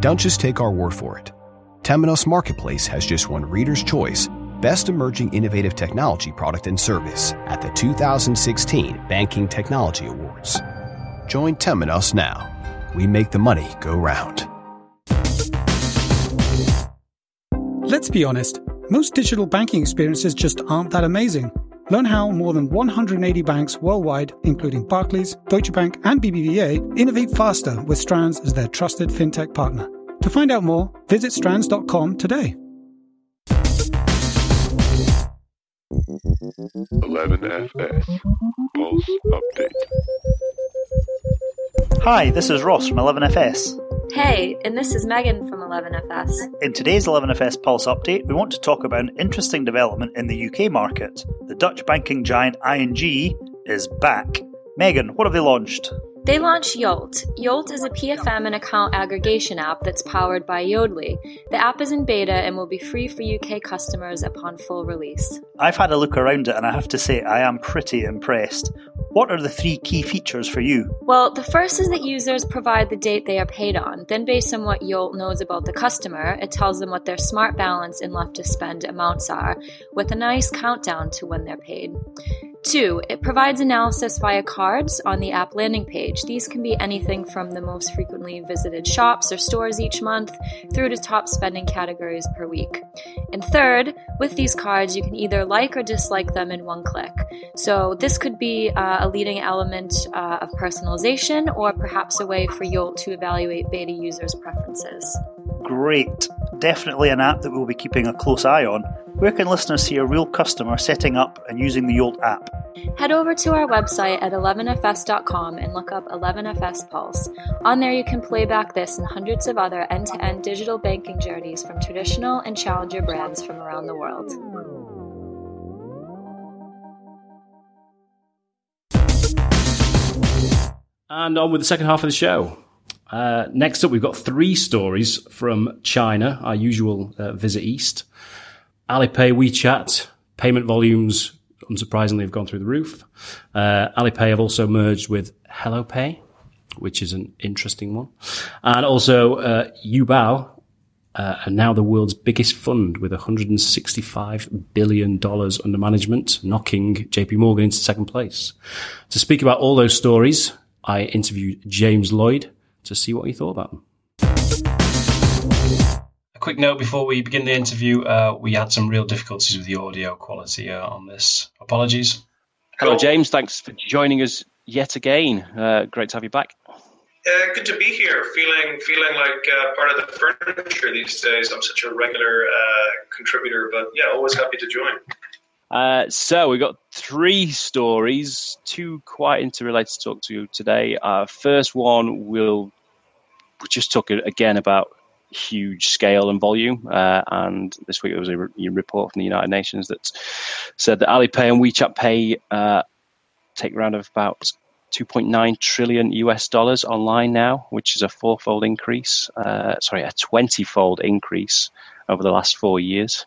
Don't just take our word for it. Temenos Marketplace has just won Reader's Choice Best Emerging Innovative Technology Product and Service at the 2016 Banking Technology Awards. Join Temenos now. We make the money go round. Let's be honest, most digital banking experiences just aren't that amazing. Learn how more than 180 banks worldwide, including Barclays, Deutsche Bank, and BBVA, innovate faster with Strands as their trusted fintech partner. To find out more, visit strands.com today. 11FS Pulse Update. Hi, this is Ross from 11FS. Hey, and this is Megan from 11FS. In today's 11FS Pulse update, we want to talk about an interesting development in the UK market. The Dutch banking giant ING is back. Megan, what have they launched? They launched Yolt. Yolt is a PFM and account aggregation app that's powered by Yodlee. The app is in beta and will be free for UK customers upon full release. I've had a look around it and I have to say I am pretty impressed. What are the three key features for you? Well, the first is that users provide the date they are paid on. Then, based on what Yolt knows about the customer, it tells them what their smart balance and left to spend amounts are, with a nice countdown to when they're paid. Two, it provides analysis via cards on the app landing page. These can be anything from the most frequently visited shops or stores each month through to top spending categories per week. And third, with these cards, you can either like or dislike them in one click. So this could be uh, a leading element uh, of personalization or perhaps a way for Yolt to evaluate beta users' preferences. Great. Definitely an app that we'll be keeping a close eye on. Where can listeners see a real customer setting up and using the Yolt app? Head over to our website at 11fs.com and look up 11fs Pulse. On there, you can play back this and hundreds of other end to end digital banking journeys from traditional and challenger brands from around the world. And on with the second half of the show. Uh, next up, we've got three stories from China, our usual uh, visit east. Alipay, WeChat, payment volumes, unsurprisingly, have gone through the roof. Uh, Alipay have also merged with HelloPay, which is an interesting one. And also, uh, Yu'e Bao, uh, are now the world's biggest fund with $165 billion under management, knocking JP Morgan into second place. To speak about all those stories, I interviewed James Lloyd to see what he thought about them. A quick note before we begin the interview uh, we had some real difficulties with the audio quality uh, on this. Apologies. Hello, James. Thanks for joining us yet again. Uh, great to have you back. Uh, good to be here. Feeling feeling like uh, part of the furniture these days. I'm such a regular uh, contributor, but yeah, always happy to join. Uh, so we've got three stories, two quite interrelated to talk to you today. Uh, first one will we just talk again about huge scale and volume. Uh, and this week there was a, re- report from the United Nations that said that Alipay and WeChat Pay uh, take around of about 2.9 trillion US dollars online now, which is a fourfold increase. Uh, sorry, a 20-fold increase over the last four years.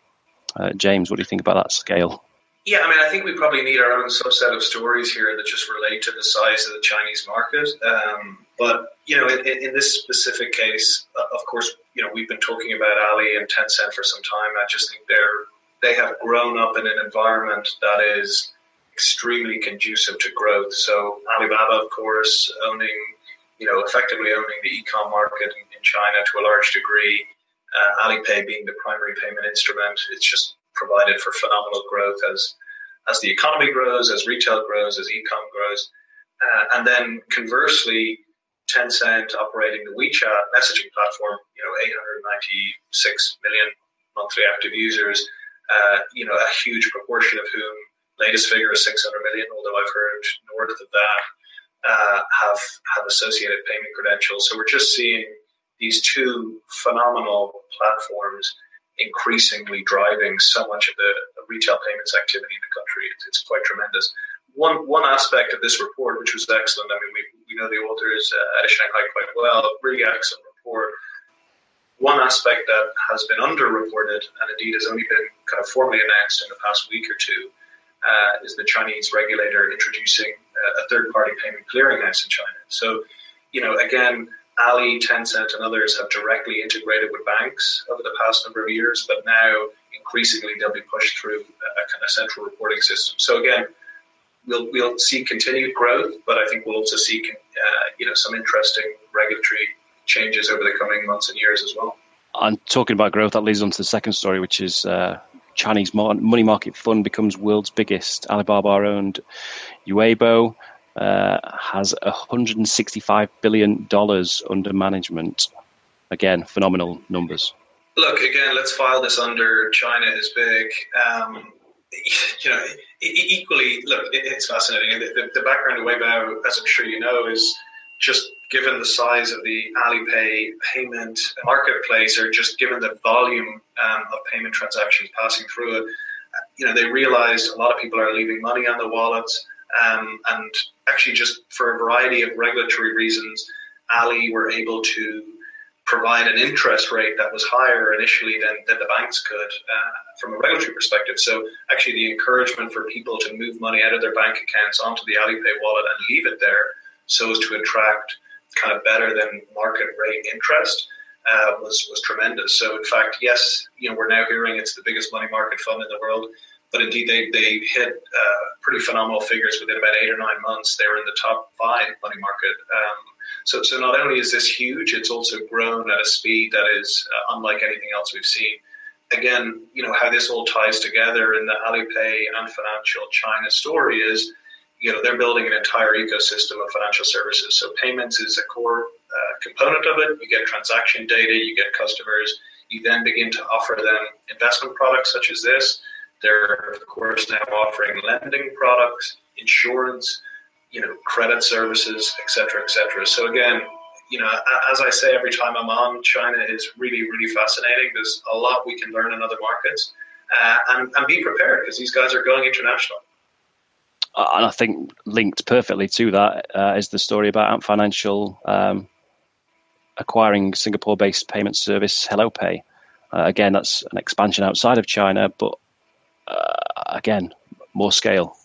Uh, James, what do you think about that scale? Yeah, I mean, I think we probably need our own subset of stories here that just relate to the size of the Chinese market. Um, but you know, in, in, this specific case, uh, of course, you know, we've been talking about Ali and Tencent for some time. I just think they're they have grown up in an environment that is extremely conducive to growth. So Alibaba, of course, owning, you know, effectively owning the e-com market in, in China to a large degree. Uh, Alipay being the primary payment instrument, it's just provided for phenomenal growth as as the economy grows, as retail grows, as e-com grows, uh, and then conversely, Tencent operating the WeChat messaging platform, you know, 896 million monthly active users, uh, you know, a huge proportion of whom, latest figure is 600 million, although I've heard north of that, uh, have have associated payment credentials. So we're just seeing these two phenomenal platforms increasingly driving so much of the retail payments activity in the country. It's, it's, quite tremendous. One one aspect of this report, which was excellent. I mean, we, we know the authors uh, at Shanghai quite well. Really excellent report. One aspect that has been underreported and indeed has only been kind of formally announced in the past week or two uh, is the Chinese regulator introducing uh, a third-party payment clearinghouse in China. So, you know, again, Ali, Tencent, and others have directly integrated with banks over the past number of years, but now increasingly they'll be pushed through a kind of central reporting system. So again, we'll we'll see continued growth, but I think we'll also see uh, you know some interesting regulatory changes over the coming months and years as well. And talking about growth, that leads on to the second story, which is uh, Chinese money market fund becomes world's biggest. Alibaba owned Weibo uh, has 165 billion dollars under management. Again, phenomenal numbers. Look, again, let's file this under China is big. Um, you know, equally, look, it's fascinating. The, the, background of Weibo, as I'm sure you know, is just given the size of the Alipay payment marketplace, or just given the volume um, of payment transactions passing through it, you know, they realized a lot of people are leaving money on the wallets. Um, and actually, just for a variety of regulatory reasons, Ali were able to provide an interest rate that was higher initially than, than the banks could uh, from a regulatory perspective. So actually, the encouragement for people to move money out of their bank accounts onto the Alipay wallet and leave it there so as to attract kind of better than market rate interest uh, was was tremendous. So in fact, yes, you know we're now hearing it's the biggest money market fund in the world, but indeed they they hit uh, pretty phenomenal figures within about eight or nine months. They were in the top five money market. Um, so so not only is this huge, it's also grown at a speed that is uh, unlike anything else we've seen. Again, you know how this all ties together in the Alipay and financial China story is you know they're building an entire ecosystem of financial services. So payments is a core uh, component of it. You get transaction data, you get customers. You then begin to offer them investment products such as this. They're of course now offering lending products, insurance, you know, credit services, etc., etc. So again, you know, as I say every time I'm on, China is really, really fascinating. There's a lot we can learn in other markets, uh, and, and be prepared because these guys are going international. Uh, and I think linked perfectly to that uh, is the story about Ant Financial um, acquiring Singapore-based payment service HelloPay. Uh, again, that's an expansion outside of China, but uh, again, more scale.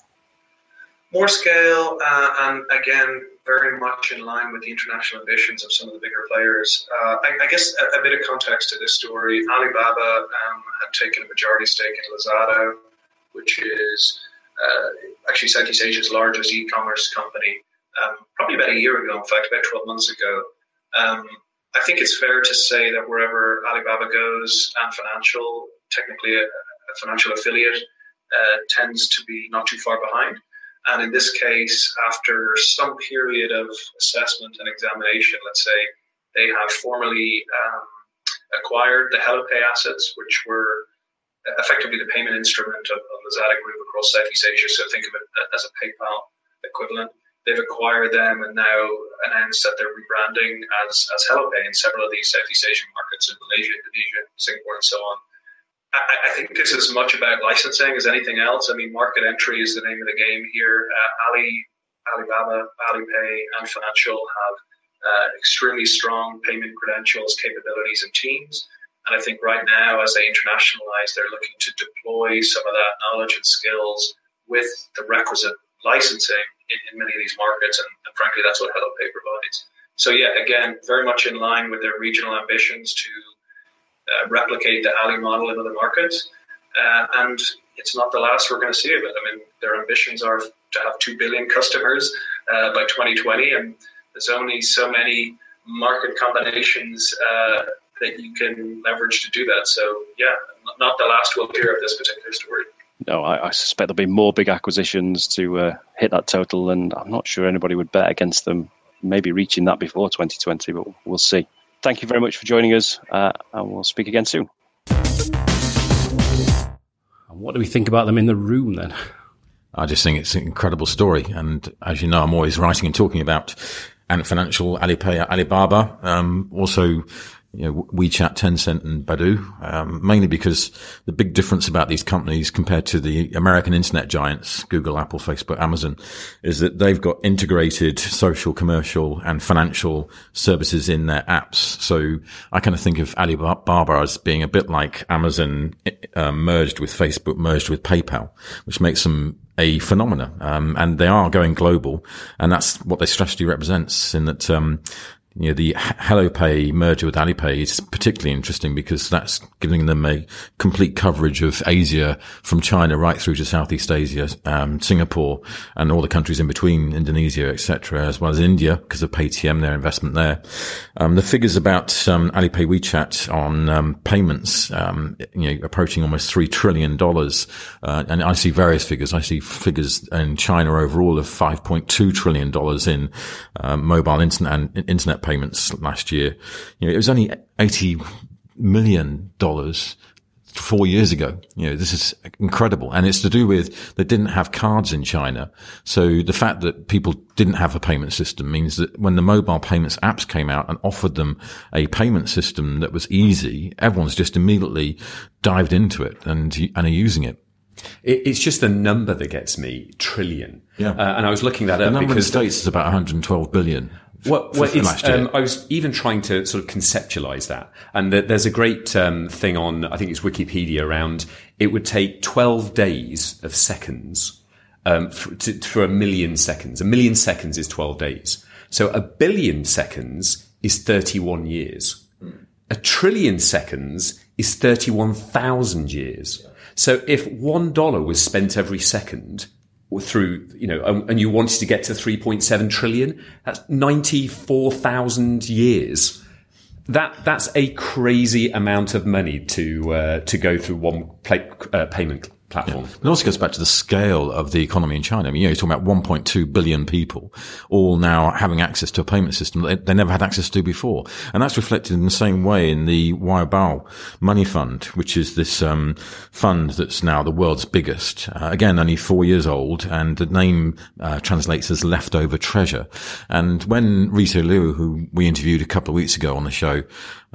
More scale, uh, and again, very much in line with the international ambitions of some of the bigger players. Uh, I, I, guess a, a, bit of context to this story: Alibaba um, had taken a majority stake in Lazada, which is uh, actually Southeast Asia's largest e-commerce company, um, probably about a year ago. In fact, about 12 months ago. Um, I think it's fair to say that wherever Alibaba goes, Ant Financial, technically financial affiliate, uh, tends to be not too far behind. And in this case, after some period of assessment and examination, let's say they have formally um, acquired the HelloPay assets, which were effectively the payment instrument of, of Lazada Group across Southeast Asia. So think of it as a PayPal equivalent. They've acquired them and now announced that they're rebranding as, as in several of these Southeast Asian markets in Malaysia, Indonesia, Singapore, and so on. I, I, think this is as much about licensing as anything else. I mean, market entry is the name of the game here. Uh, Ali, Alibaba, Alipay, Ant Financial have uh, extremely strong payment credentials, capabilities, and teams. And I think right now, as they internationalize, they're looking to deploy some of that knowledge and skills with the requisite licensing in, in many of these markets. And, and, frankly, that's what HelloPay provides. So, yeah, again, very much in line with their regional ambitions to uh, replicate the Ali model in other markets. Uh, and it's not the last we're going to see of it. I mean, their ambitions are to have 2 billion customers uh, by 2020. And there's only so many market combinations uh, that you can leverage to do that. So, yeah, not the last we'll hear of this particular story. No, I, I suspect there'll be more big acquisitions to uh, hit that total, and I'm not sure anybody would bet against them maybe reaching that before 2020, but we'll see. Thank you very much for joining us, uh, and we'll speak again soon. What do we think about them in the room then? I just think it's an incredible story. And as you know, I'm always writing and talking about Ant Financial, Alipay, Alibaba. Um, also, you know, WeChat, Tencent and Baidu, um, mainly because the big difference about these companies compared to the American internet giants, Google, Apple, Facebook, Amazon, is that they've got integrated social, commercial and financial services in their apps. So I kind of think of Alibaba as being a bit like Amazon uh, merged with Facebook, merged with PayPal, which makes them a phenomena. Um, and they are going global. And that's what their strategy represents in that, um, you know, the HelloPay merger with Alipay is particularly interesting because that's giving them a complete coverage of Asia from China right through to Southeast Asia, um, Singapore and all the countries in between, Indonesia, etc., as well as India because of Paytm, their investment there. Um, the figures about um, Alipay WeChat on um, payments, um, you know, approaching almost three trillion dollars, uh, and I see various figures. I see figures in China overall of five point two trillion dollars in uh, mobile internet and internet payments last year. You know, it was only eighty million dollars four years ago. You know, this is incredible. And it's to do with they didn't have cards in China. So the fact that people didn't have a payment system means that when the mobile payments apps came out and offered them a payment system that was easy, everyone's just immediately dived into it and, and are using it. It's just the number that gets me trillion. Yeah. Uh, and I was looking that the up number because in the States is about 112 billion. Well, for- well for last year. um, I was even trying to sort of conceptualize that. And th- there's a great um, thing on, I think it's Wikipedia around, it would take 12 days of seconds um, for, to, for a million seconds. A million seconds is 12 days. So a billion seconds is 31 years. A trillion seconds is 31,000 years. So if one dollar was spent every second through, you know, um, and you wanted to get to 3.7 trillion, that's 94,000 years. That, that's a crazy amount of money to, uh, to go through one pla- uh, payment platform. It also goes back to the scale of the economy in China. I mean, you know, you're talking about 1.2 billion people all now having access to a payment system that they, they never had access to before. And that's reflected in the same way in the Waibao Money Fund, which is this um, fund that's now the world's biggest. Uh, again, only four years old, and the name uh, translates as leftover treasure. And when Rita Liu, who we interviewed a couple of weeks ago on the show,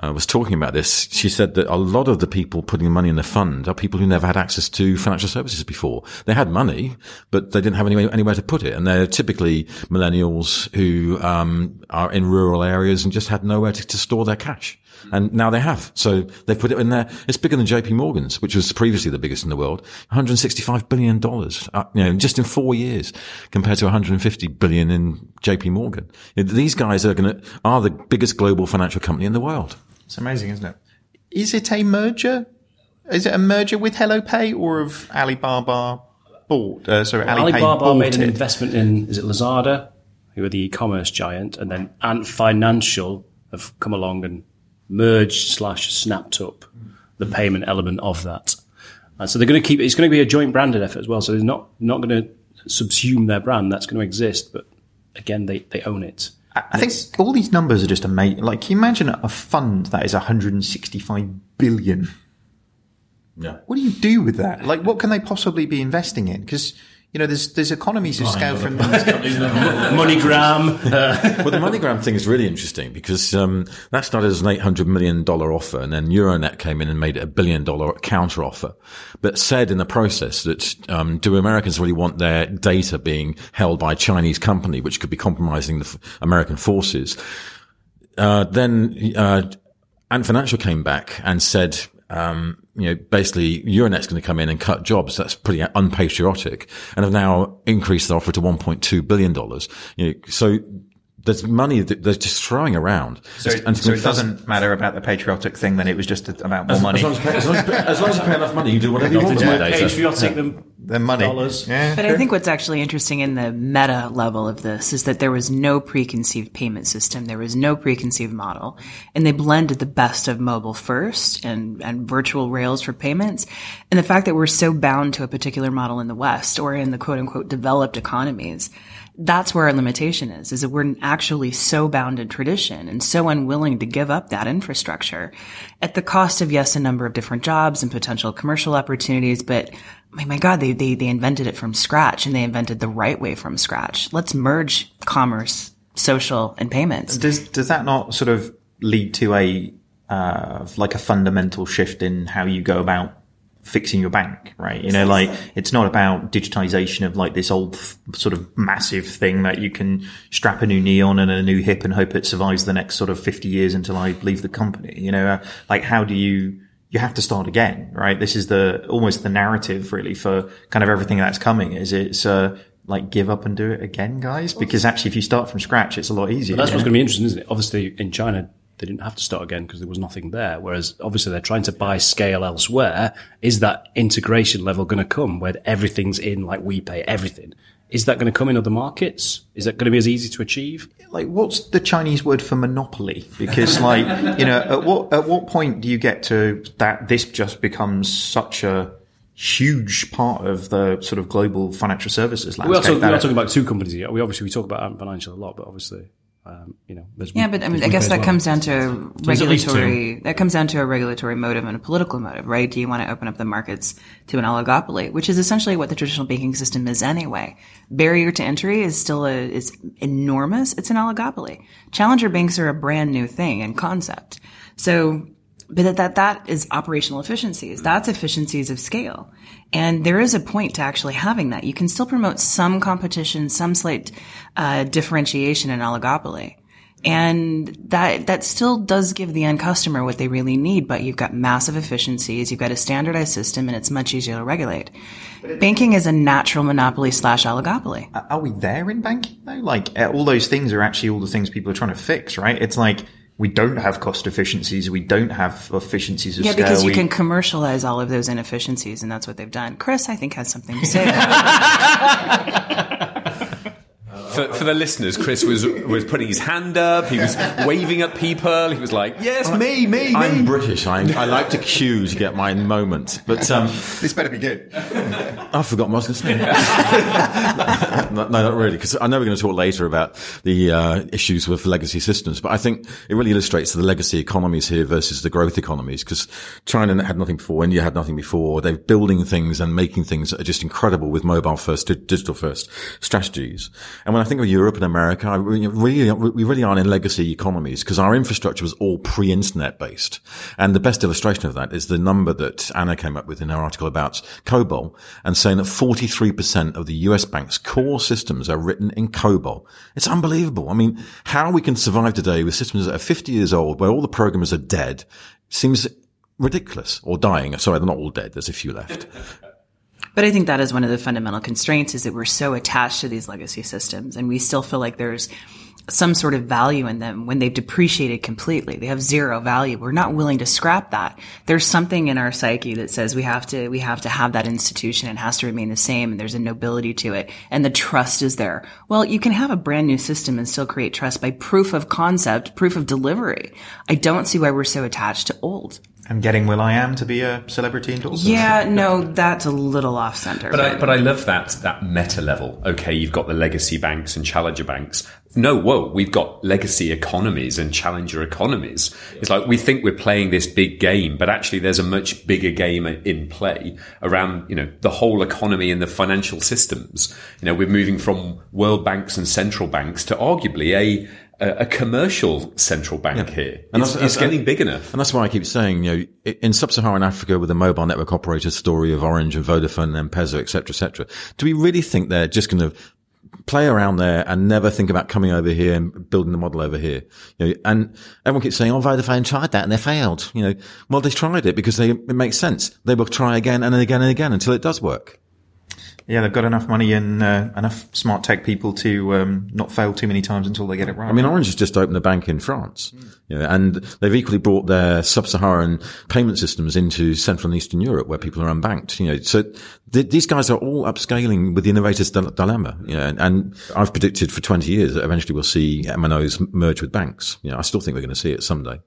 uh, was talking about this, she said that a lot of the people putting money in the fund are people who never had access to financial services before. They had money, but they didn't have anywhere, anywhere to put it. And they're typically millennials who um, are in rural areas and just had nowhere to, to store their cash. And now they have. So they've put it in there. It's bigger than JP Morgan's, which was previously the biggest in the world. $165 billion, uh, you know, just in four years compared to 150 billion in JP Morgan. These guys are going to, are the biggest global financial company in the world. It's amazing, isn't it? Is it a merger? Is it a merger with HelloPay or of Alibaba bought? Uh, sorry, Well, Alipay Alibaba made an it. investment in is it Lazada, who are the e-commerce giant, and then Ant Financial have come along and merged slash snapped up the payment element of that. And so they're going to keep. It's going to be a joint branded effort as well. So they're not not going to subsume their brand. That's going to exist, but again, they they own it. I I think all these numbers are just amazing. Like, can you imagine a fund that is 165 billion? Yeah. What do you do with that? Like, what can they possibly be investing in? Because you know, there's there's economies of scale from (laughs) MoneyGram. well, the MoneyGram thing is really interesting because um, that started as an eight hundred million dollar offer, and then Euronet came in and made it a billion dollar counter offer, but said in the process that um, do Americans really want their data being held by a Chinese company, which could be compromising the f- American forces? Uh, then uh, Ant Financial came back and said, um, you know, basically Euronet's going to come in and cut jobs. That's pretty unpatriotic, and have now increased the offer to 1.2 billion dollars. You know, so there's money that they're just throwing around. So, And so it doesn't matter about the patriotic thing. Then it was just about more As, money. as, long as, as, long as, as long as you pay enough money, you do whatever you want with More patriotic than the money. dollars. Yeah, But I think what's actually interesting in the meta level of this is that there was no preconceived payment system. There was no preconceived model. And they blended the best of mobile first and, and virtual rails for payments. And the fact that we're so bound to a particular model in the West or in the quote unquote developed economies, that's where our limitation is, is that we're actually so bound in tradition and so unwilling to give up that infrastructure at the cost of, yes, a number of different jobs and potential commercial opportunities. But mean, my God, they, they, they invented it from scratch and they invented the right way from scratch. Let's merge commerce, social and payments. Does does that not sort of lead to a uh, like a fundamental shift in how you go about fixing your bank, right? You know, like it's not about digitization of like this old f- sort of massive thing that you can strap a new knee on and a new hip and hope it survives the next sort of 50 years until I leave the company. You know, uh, like how do you, you have to start again, right? This is the, almost the narrative really for kind of everything that's coming is it's, uh, like give up and do it again, guys, because actually if you start from scratch, it's a lot easier. That's what's know? going to be interesting, isn't it? Obviously, in China, they didn't have to start again because there was nothing there. Whereas, obviously, they're trying to buy scale elsewhere. Is that integration level going to come where everything's in, like we pay everything? Is that going to come in other markets? Is that going to be as easy to achieve? like what's the Chinese word for monopoly? Because like (laughs) you know, at what at what point do you get to that this just becomes such a huge part of the sort of global financial services We are, landscape? talking, we are talking about two companies here. We obviously we talk about Ant Financial a lot, but obviously, um, you know, there's Yeah, but I mean, there's I guess that well. comes down to There's at least two. regulatory. That comes down to a regulatory motive and a political motive, right? Do you want to open up the markets to an oligopoly, which is essentially what the traditional banking system is anyway? Barrier to entry is still a, is enormous. It's an oligopoly. Challenger banks are a brand new thing and concept. So, but that, that, that is operational efficiencies. That's efficiencies of scale. And there is a point to actually having that. You can still promote some competition, some slight, uh, differentiation in oligopoly. And that, that still does give the end customer what they really need, but you've got massive efficiencies, you've got a standardized system, and it's much easier to regulate. Banking is a natural monopoly slash oligopoly. Are we there in banking though? Like all those things are actually all the things people are trying to fix, right? It's like we don't have cost efficiencies, we don't have efficiencies of Yeah, scale. because you we- can commercialize all of those inefficiencies, and that's what they've done. Chris, I think, has something to say. (laughs) (laughs) For, for the listeners, Chris was was putting his hand up. He was (laughs) waving at people. He was like, "Yes, me, me, me." I'm British. I, I like to queue to get my moment. But (laughs) um, this better be good. I forgot what I was going to say. (laughs) no, no, not really, because I know we're going to talk later about the uh, issues with legacy systems. But I think it really illustrates the legacy economies here versus the growth economies. Because China had nothing before, India had nothing before. They're building things and making things that are just incredible with mobile first, digital first strategies. And when I think of Europe and America, really we really aren't in legacy economies because our infrastructure was all pre-internet based. And the best illustration of that is the number that Anna came up with in her article about COBOL and saying that 43% of the US banks core systems are written in COBOL. It's unbelievable. I mean, how we can survive today with systems that are 50 years old where all the programmers are dead seems ridiculous or dying. Sorry, they're not all dead. There's a few left. (laughs) But I think that is one of the fundamental constraints is that we're so attached to these legacy systems and we still feel like there's some sort of value in them when they've depreciated completely. They have zero value. We're not willing to scrap that. There's something in our psyche that says we have to, we have to have that institution. It has to remain the same and there's a nobility to it and the trust is there. Well, you can have a brand new system and still create trust by proof of concept, proof of delivery. I don't see why we're so attached to old. And getting will.i.am to be a celebrity endorser. Yeah, no, that's a little off center. But I, but I love that that meta level. Okay, you've got the legacy banks and challenger banks. No, whoa, we've got legacy economies and challenger economies. It's like we think we're playing this big game, but actually there's a much bigger game in play around, you know, the whole economy and the financial systems. You know, we're moving from world banks and central banks to arguably a a, a commercial central bank here. It's, it's uh, getting big enough. And that's why I keep saying, you know, in sub-Saharan Africa with the mobile network operator story of Orange and Vodafone and M-Pesa, et cetera, et cetera, do we really think they're just going to play around there and never think about coming over here and building the model over here? You know, and everyone keeps saying, oh, Vodafone tried that and they failed. You know, well, they tried it because they, it makes sense. They will try again and again and again until it does work. Yeah, they've got enough money and uh, enough smart tech people to um, not fail too many times until they get it right. I mean, Orange has just opened a bank in France, you know, and they've equally brought their sub-Saharan payment systems into Central and Eastern Europe, where people are unbanked. You know, so th- these guys are all upscaling with the innovator's dil- dilemma. You know, and, and I've predicted for 20 years that eventually we'll see MNOs merge with banks. You know, I still think we're going to see it someday.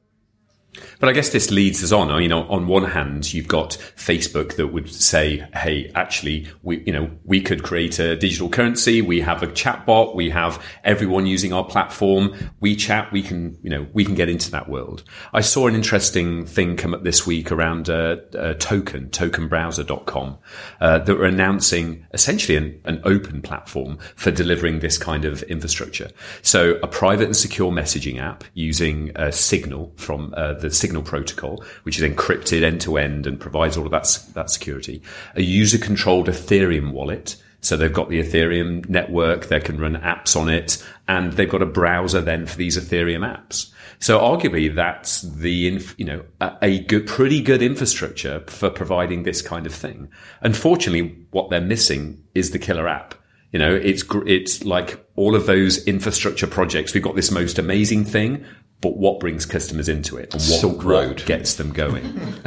But I guess this leads us on. You know, on one hand, you've got Facebook that would say, "Hey, actually, we, you know, we could create a digital currency. We have a chatbot. We have everyone using our platform. WeChat. We can, you know, we can get into that world." I saw an interesting thing come up this week around uh, uh, Token, TokenBrowser.com, uh, that were announcing essentially an, an open platform for delivering this kind of infrastructure. So, a private and secure messaging app using uh, Signal from uh, the Signal protocol, which is encrypted end to end and provides all of that that security. A user controlled Ethereum wallet. So they've got the Ethereum network, they can run apps on it, and they've got a browser then for these Ethereum apps. So arguably that's the, you know, a, a good, pretty good infrastructure for providing this kind of thing. Unfortunately, what they're missing is the killer app. You know, it's, it's like all of those infrastructure projects. We've got this most amazing thing, but what brings customers into it and what, Silk Road. what gets them going? (laughs)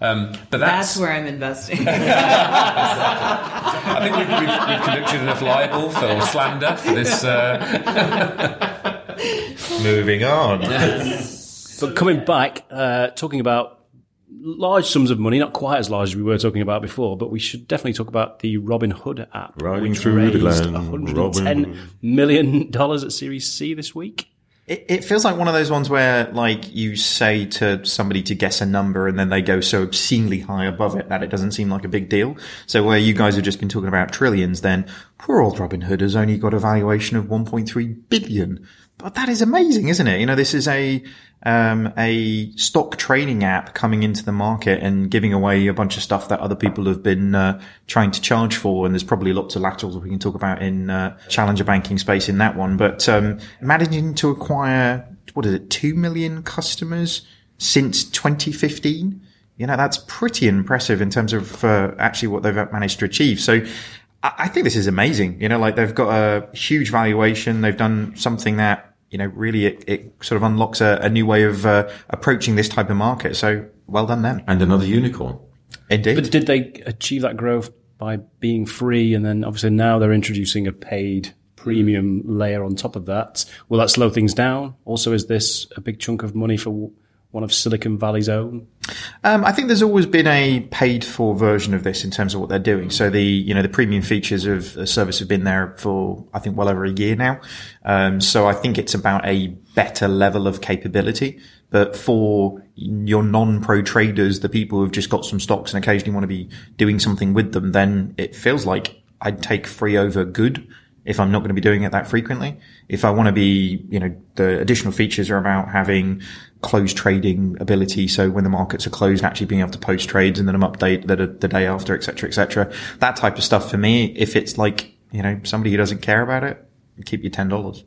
um, but that's, That's where I'm investing. (laughs) I think we've, we've, we've conducted enough libel for slander for this. Uh... (laughs) Moving on. But coming back, uh, talking about large sums of money, not quite as large as we were talking about before, but we should definitely talk about the Robinhood app, Riding which through the raised land, 110 Robin million dollars at Series C this week. It, it feels like one of those ones where, like, you say to somebody to guess a number and then they go so obscenely high above it that it doesn't seem like a big deal. So where you guys have just been talking about trillions, then poor old Robinhood has only got a valuation of 1.3 billion. But that is amazing, isn't it? You know, this is a um, a stock trading app coming into the market and giving away a bunch of stuff that other people have been uh, trying to charge for. And there's probably lots of laterals we can talk about in uh, challenger banking space in that one. But um, managing to acquire what is it, two million customers since 2015. You know, that's pretty impressive in terms of uh, actually what they've managed to achieve. So I think this is amazing. You know, like they've got a huge valuation. They've done something that you know, really it, it sort of unlocks a, a new way of uh, approaching this type of market. So well done them. And another unicorn. Indeed. But did they achieve that growth by being free and then obviously now they're introducing a paid premium layer on top of that? Will that slow things down? Also, is this a big chunk of money for one of Silicon Valley's own? Um, I think there's always been a paid for version of this in terms of what they're doing. So the, you know, the premium features of the service have been there for, I think, well over a year now. Um, so I think it's about a better level of capability. But for your non-pro traders, the people who've just got some stocks and occasionally want to be doing something with them, then it feels like I'd take free over good if I'm not going to be doing it that frequently. If I want to be, you know, the additional features are about having closed trading ability. So when the markets are closed, actually being able to post trades and then update the, the day after, et cetera, et cetera. That type of stuff for me, if it's like, you know, somebody who doesn't care about it, keep your $10.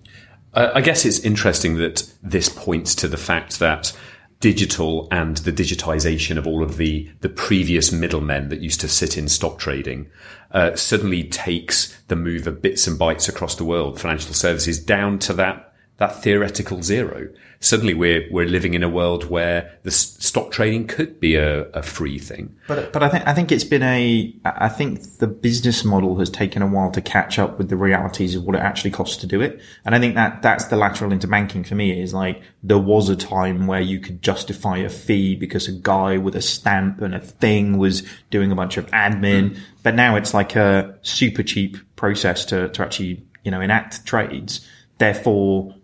Uh, I guess it's interesting that this points to the fact that digital and the digitization of all of the the previous middlemen that used to sit in stock trading uh, suddenly takes the move of bits and bytes across the world, financial services, down to that that theoretical zero suddenly we're we're living in a world where the stock trading could be a, a free thing. But but I think I think it's been a I think the business model has taken a while to catch up with the realities of what it actually costs to do it, and I think that that's the lateral into banking for me is like there was a time where you could justify a fee because a guy with a stamp and a thing was doing a bunch of admin, mm. but now it's like a super cheap process to to actually you know enact trades. Therefore,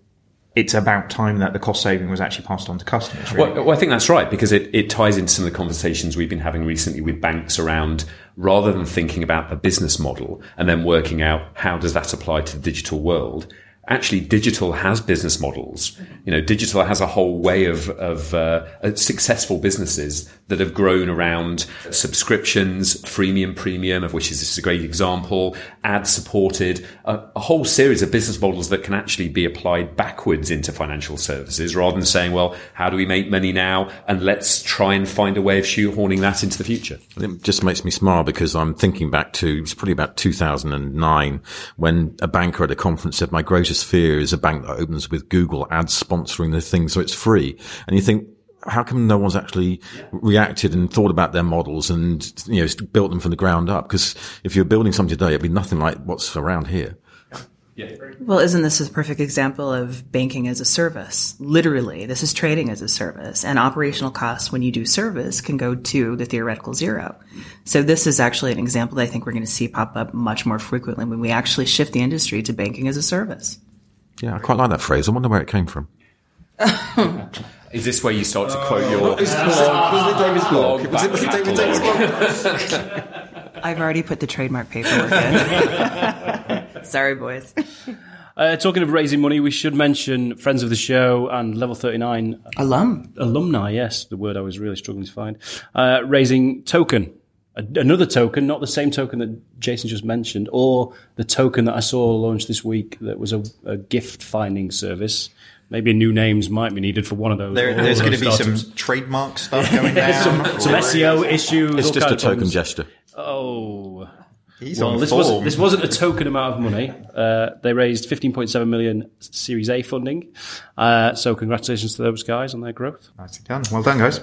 it's about time that the cost saving was actually passed on to customers. Really. Well, well, I think that's right because it, it ties into some of the conversations we've been having recently with banks around rather than thinking about the business model and then working out how does that apply to the digital world actually digital has business models. You know, digital has a whole way of, of uh, uh, successful businesses that have grown around subscriptions, freemium premium, of which is this is a great example, ad supported, a, a, whole series of business models that can actually be applied backwards into financial services rather than saying, well, how do we make money now? And let's try and find a way of shoehorning that into the future. It just makes me smile because I'm thinking back to, it's probably about 2009 when a banker at a conference said, my greatest fear is a bank that opens with Google ads sponsoring the thing so it's free. And you think, how come no one's actually reacted and thought about their models and you know built them from the ground up? Because if you're building something today, it'd be nothing like what's around here. Yeah. Well, isn't this a perfect example of banking as a service? Literally, this is trading as a service, and operational costs when you do service can go to the theoretical zero. So this is actually an example that I think we're going to see pop up much more frequently when we actually shift the industry to banking as a service. Yeah, I quite like that phrase. I wonder where it came from. (laughs) Is this where you start to oh. quote your? Was it David's blog? Was it, was it David David's blog? (laughs) I've already put the trademark paperwork in. (laughs) (laughs) Sorry, boys. (laughs) Uh, talking of raising money, we should mention friends of the show and Level 39 alum alumni. Yes, the word I was really struggling to find. Uh, raising token, another token, not the same token that Jason just mentioned, or the token that I saw launched this week that was a, a gift finding service maybe new names might be needed for one of those. There, there's going to be some trademark stuff going (laughs) down. some, some SEO issues. It's just a token gesture. Oh. He's well, this wasn't, this wasn't a token amount of money. Uh, they raised 15.7 million Series A funding. Uh, so congratulations to those guys on their growth. Nicely done. Well done, guys.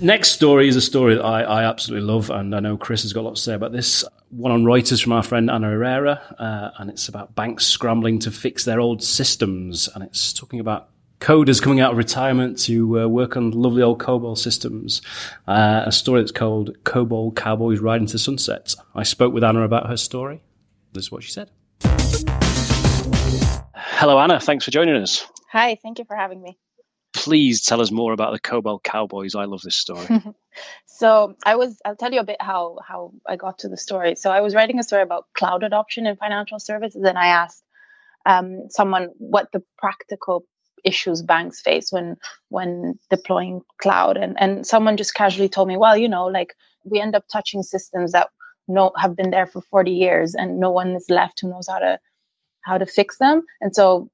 Next story is a story that I, I, absolutely love, and I know Chris has got a lot to say about this. One on Reuters from our friend Anna Irrera, uh, and it's about banks scrambling to fix their old systems, and it's talking about coders coming out of retirement to uh, work on lovely old COBOL systems. Uh, a story that's called COBOL Cowboys Ride into Sunset. I spoke with Anna about her story. This is what she said. Hello, Anna. Thanks for joining us. Hi, thank you for having me please tell us more about the COBOL Cowboys. I love this story. (laughs) so I was, I'll tell you a bit how how I got to the story. So I was writing a story about cloud adoption in financial services, and I asked um, someone what the practical issues banks face when when deploying cloud. And and someone just casually told me well you know like we end up touching systems that no have been there for 40 years and no one is left who knows how to how to fix them. And so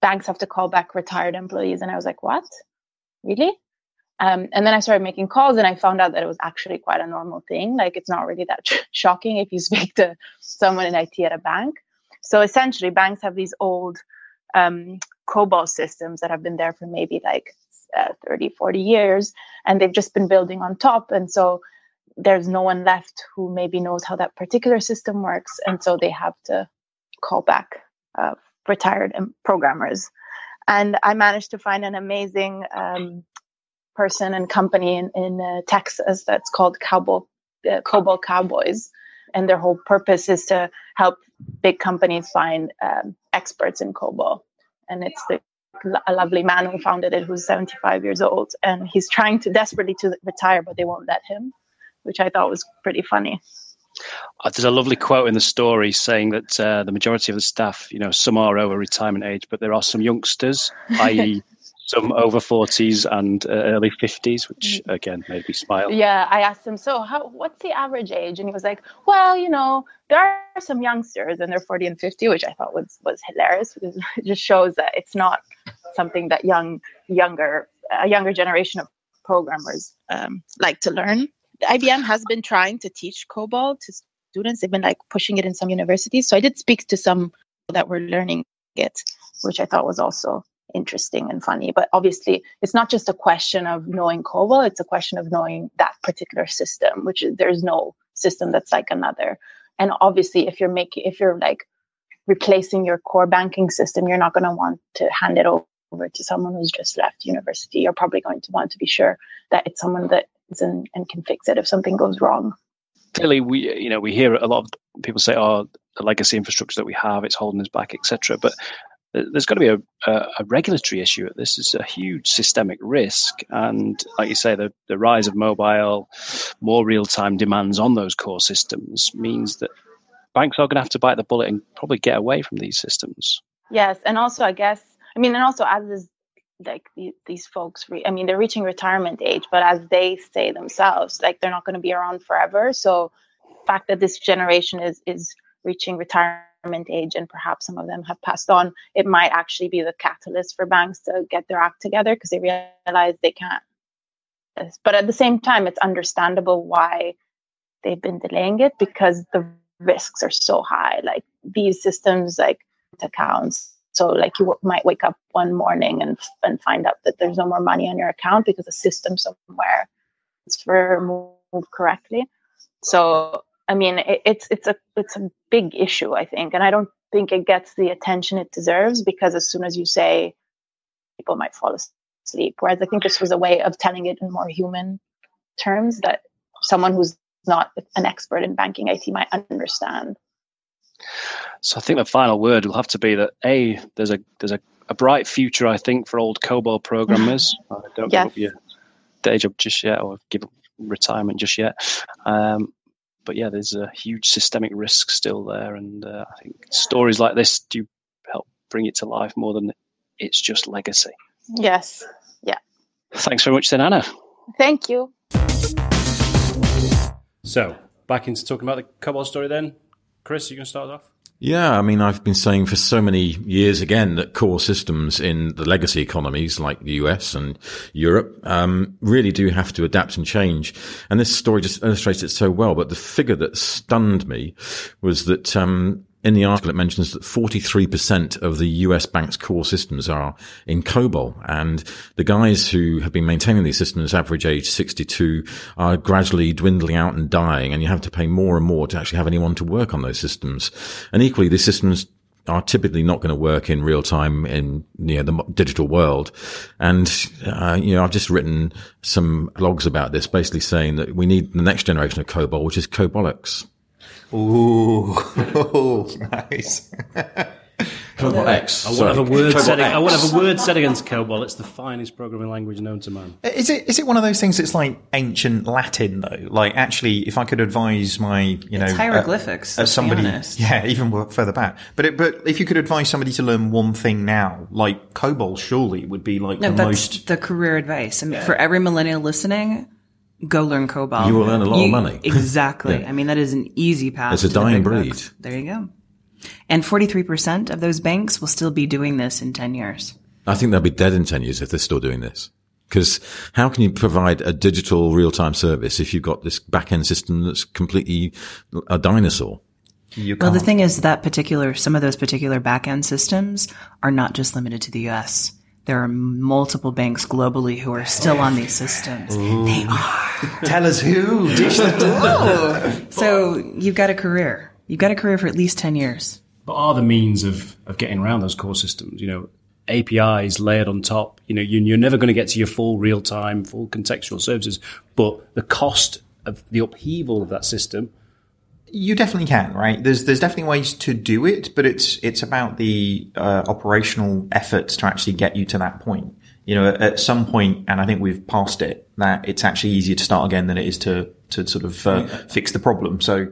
banks have to call back retired employees. And i was like what? Really? Um, and then i started making calls and i found out that it was actually quite a normal thing. Like it's not really that (laughs) shocking if you speak to someone in it at a bank. So essentially banks have these old um, COBOL systems that have been there for maybe like uh, 30, 40 years, and they've just been building on top. And so there's no one left who maybe knows how that particular system works. And so they have to call back uh, retired programmers. And I managed to find an amazing um, person and company in, in uh, Texas that's called Cowboy, uh, COBOL Cowboys. And their whole purpose is to help big companies find um, experts in COBOL and it's the a lovely man who founded it who's 75 years old and he's trying to desperately to retire but they won't let him which i thought was pretty funny. Uh, there's a lovely quote in the story saying that uh, the majority of the staff you know some are over retirement age but there are some youngsters (laughs) i.e some over 40s and uh, early 50s, which mm. again made me smile. Yeah, I asked him, so how, what's the average age? And he was like, well, you know, there are some youngsters and they're 40 and 50, which I thought was, was hilarious because (laughs) it just shows that it's not something that young, younger, a younger generation of programmers um, like to learn. IBM has been trying to teach COBOL to students. They've been like pushing it in some universities. So I did speak to some that were learning it, which I thought was also interesting and funny. But obviously, it's not just a question of knowing COBOL, it's a question of knowing that particular system, which is, there's no system that's like another. And obviously, if you're making, if you're like replacing your core banking system, you're not going to want to hand it over to someone who's just left university. You're probably going to want to be sure that it's someone that is in and can fix it if something goes wrong. Clearly, we you know we hear a lot of people say, "Oh, the legacy infrastructure that we have, it's holding us back, etc." But there's got to be a, a, regulatory issue. At this is a huge systemic risk, and like you say, the, the rise of mobile, more real time demands on those core systems means that banks are going to have to bite the bullet and probably get away from these systems. Yes, and also I guess I mean, and also as is like these folks, re- I mean, they're reaching retirement age, but as they say themselves, like they're not going to be around forever. So, the fact that this generation is is reaching retirement age and perhaps some of them have passed on, it might actually be the catalyst for banks to get their act together because they realize they can't. But at the same time, it's understandable why they've been delaying it because the risks are so high. Like these systems, like accounts. So like you might wake up one morning and and find out that there's no more money on your account because the system somewhere is for moved correctly. So I mean, it, it's it's a it's a big issue, I think, and I don't think it gets the attention it deserves because as soon as you say, people might fall asleep. Whereas I think this was a way of telling it in more human terms that someone who's not an expert in banking IT might understand. So I think the final word will have to be that a there's a there's a, a bright future I think for old COBOL programmers. (laughs) I don't yes. give up your day job just yet or give up retirement just yet. Um, but yeah, there's a huge systemic risk still there, and uh, I think stories like this do help bring it to life more than it's just legacy. Yes. Yeah. Thanks very much, then, Anna. Thank you. So back into talking about the COBOL story, then. Chris, you can start off. Yeah, I mean, I've been saying for so many years again that core systems in the legacy economies like the US and Europe um, really do have to adapt and change. And this story just illustrates it so well. But the figure that stunned me was that um, in the article, it mentions that 43% of the US bank's core systems are in COBOL. And the guys who have been maintaining these systems, average age 62, are gradually dwindling out and dying. And you have to pay more and more to actually have anyone to work on those systems. And equally, these systems are typically not going to work in real time in you know, the digital world. And, uh, you know, I've just written some blogs about this, basically saying that we need the next generation of COBOL, which is COBOLIX. Ooh, (laughs) nice. Cobol X. I won't Sorry. have a word Cobol said. I X. won't have a word said against COBOL. It's the finest programming language known to man. Is it is it one of those things that's like ancient Latin though? Like actually, if I could advise my you know It's hieroglyphics, uh, let's be somebody, yeah, even further back. But it, but if you could advise somebody to learn one thing now, like COBOL, surely would be like No, the that's most. the career advice. I mean, for every millennial listening, go learn COBOL. You will earn a lot of money. (laughs) Exactly. Yeah. I mean, that is an easy path. It's a to the dying breed. bucks. There you go. And 43% of those banks will still be doing this in 10 years. I think they'll be dead in 10 years if they're still doing this. Because how can you provide a digital real-time service if you've got this back-end system that's completely a dinosaur? You Well, the thing is that particular, some of those particular back-end systems are not just limited to the US. There are multiple banks globally who are still on these systems. They are. Tell us who. Dish the (laughs) Oh. So you've got a career. You've got a career for at least 10 years. But are the means of, of getting around those core systems, you know, APIs layered on top, you know, you're never going to get to your full real time, full contextual services, but the cost of the upheaval of that system. You definitely can, right? There's there's definitely ways to do it, but it's it's about the uh, operational efforts to actually get you to that point. You know, at, at some point, and I think we've passed it, that it's actually easier to start again than it is to to sort of uh, fix the problem. So.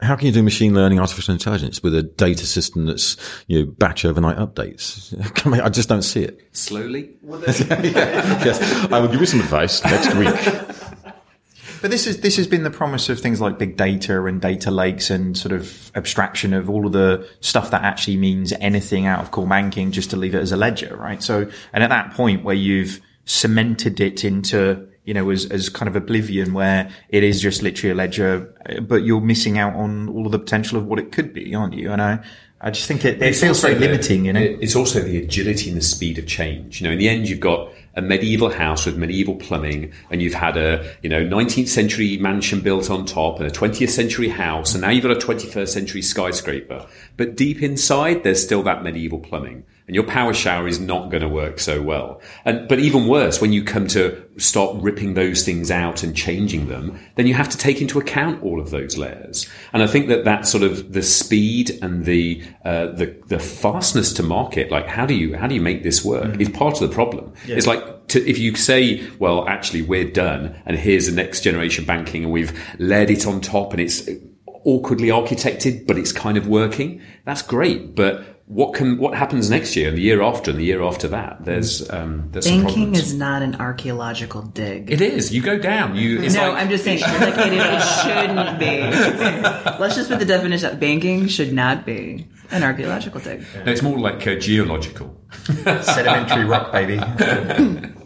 How can you do machine learning, artificial intelligence with a data system that's, you know, batch overnight updates? (laughs) I mean, I just don't see it. Slowly? (laughs) yes. I will give you some advice next week. But this is this has been the promise of things like big data and data lakes and sort of abstraction of all of the stuff that actually means anything out of core banking just to leave it as a ledger, right? So, and at that point where you've cemented it into you know as as kind of oblivion where it is just literally a ledger, but you're missing out on all of the potential of what it could be, aren't you? And I I just think it, it feels very the- limiting, you know. It's also the agility and the speed of change. You know, in the end, you've got a medieval house with medieval plumbing, and you've had a you know 19th century mansion built on top, and a 20th century house, and now you've got a 21st century skyscraper. But deep inside, there's still that medieval plumbing, and your power shower is not going to work so well. And but even worse, when you come to start ripping those things out and changing them, then you have to take into account all of those layers. And I think that that sort of the speed and the uh, the the fastness to market, like how do you how do you make this work, is part of the problem. Yeah. It's like to, if you say, well, actually we're done, and here's the next generation banking, and we've layered it on top, and it's awkwardly architected, but it's kind of working. That's great, but what can what happens next year and the year after and the year after that? There's um, there's Banking problems. is not an archaeological dig. It is. You go down. You. It's no, like, I'm just saying, like it, it shouldn't be. (laughs) Let's just put the definition that banking should not be an archaeological dig. No, it's more like uh, geological. (laughs) Sedimentary rock, baby. (laughs)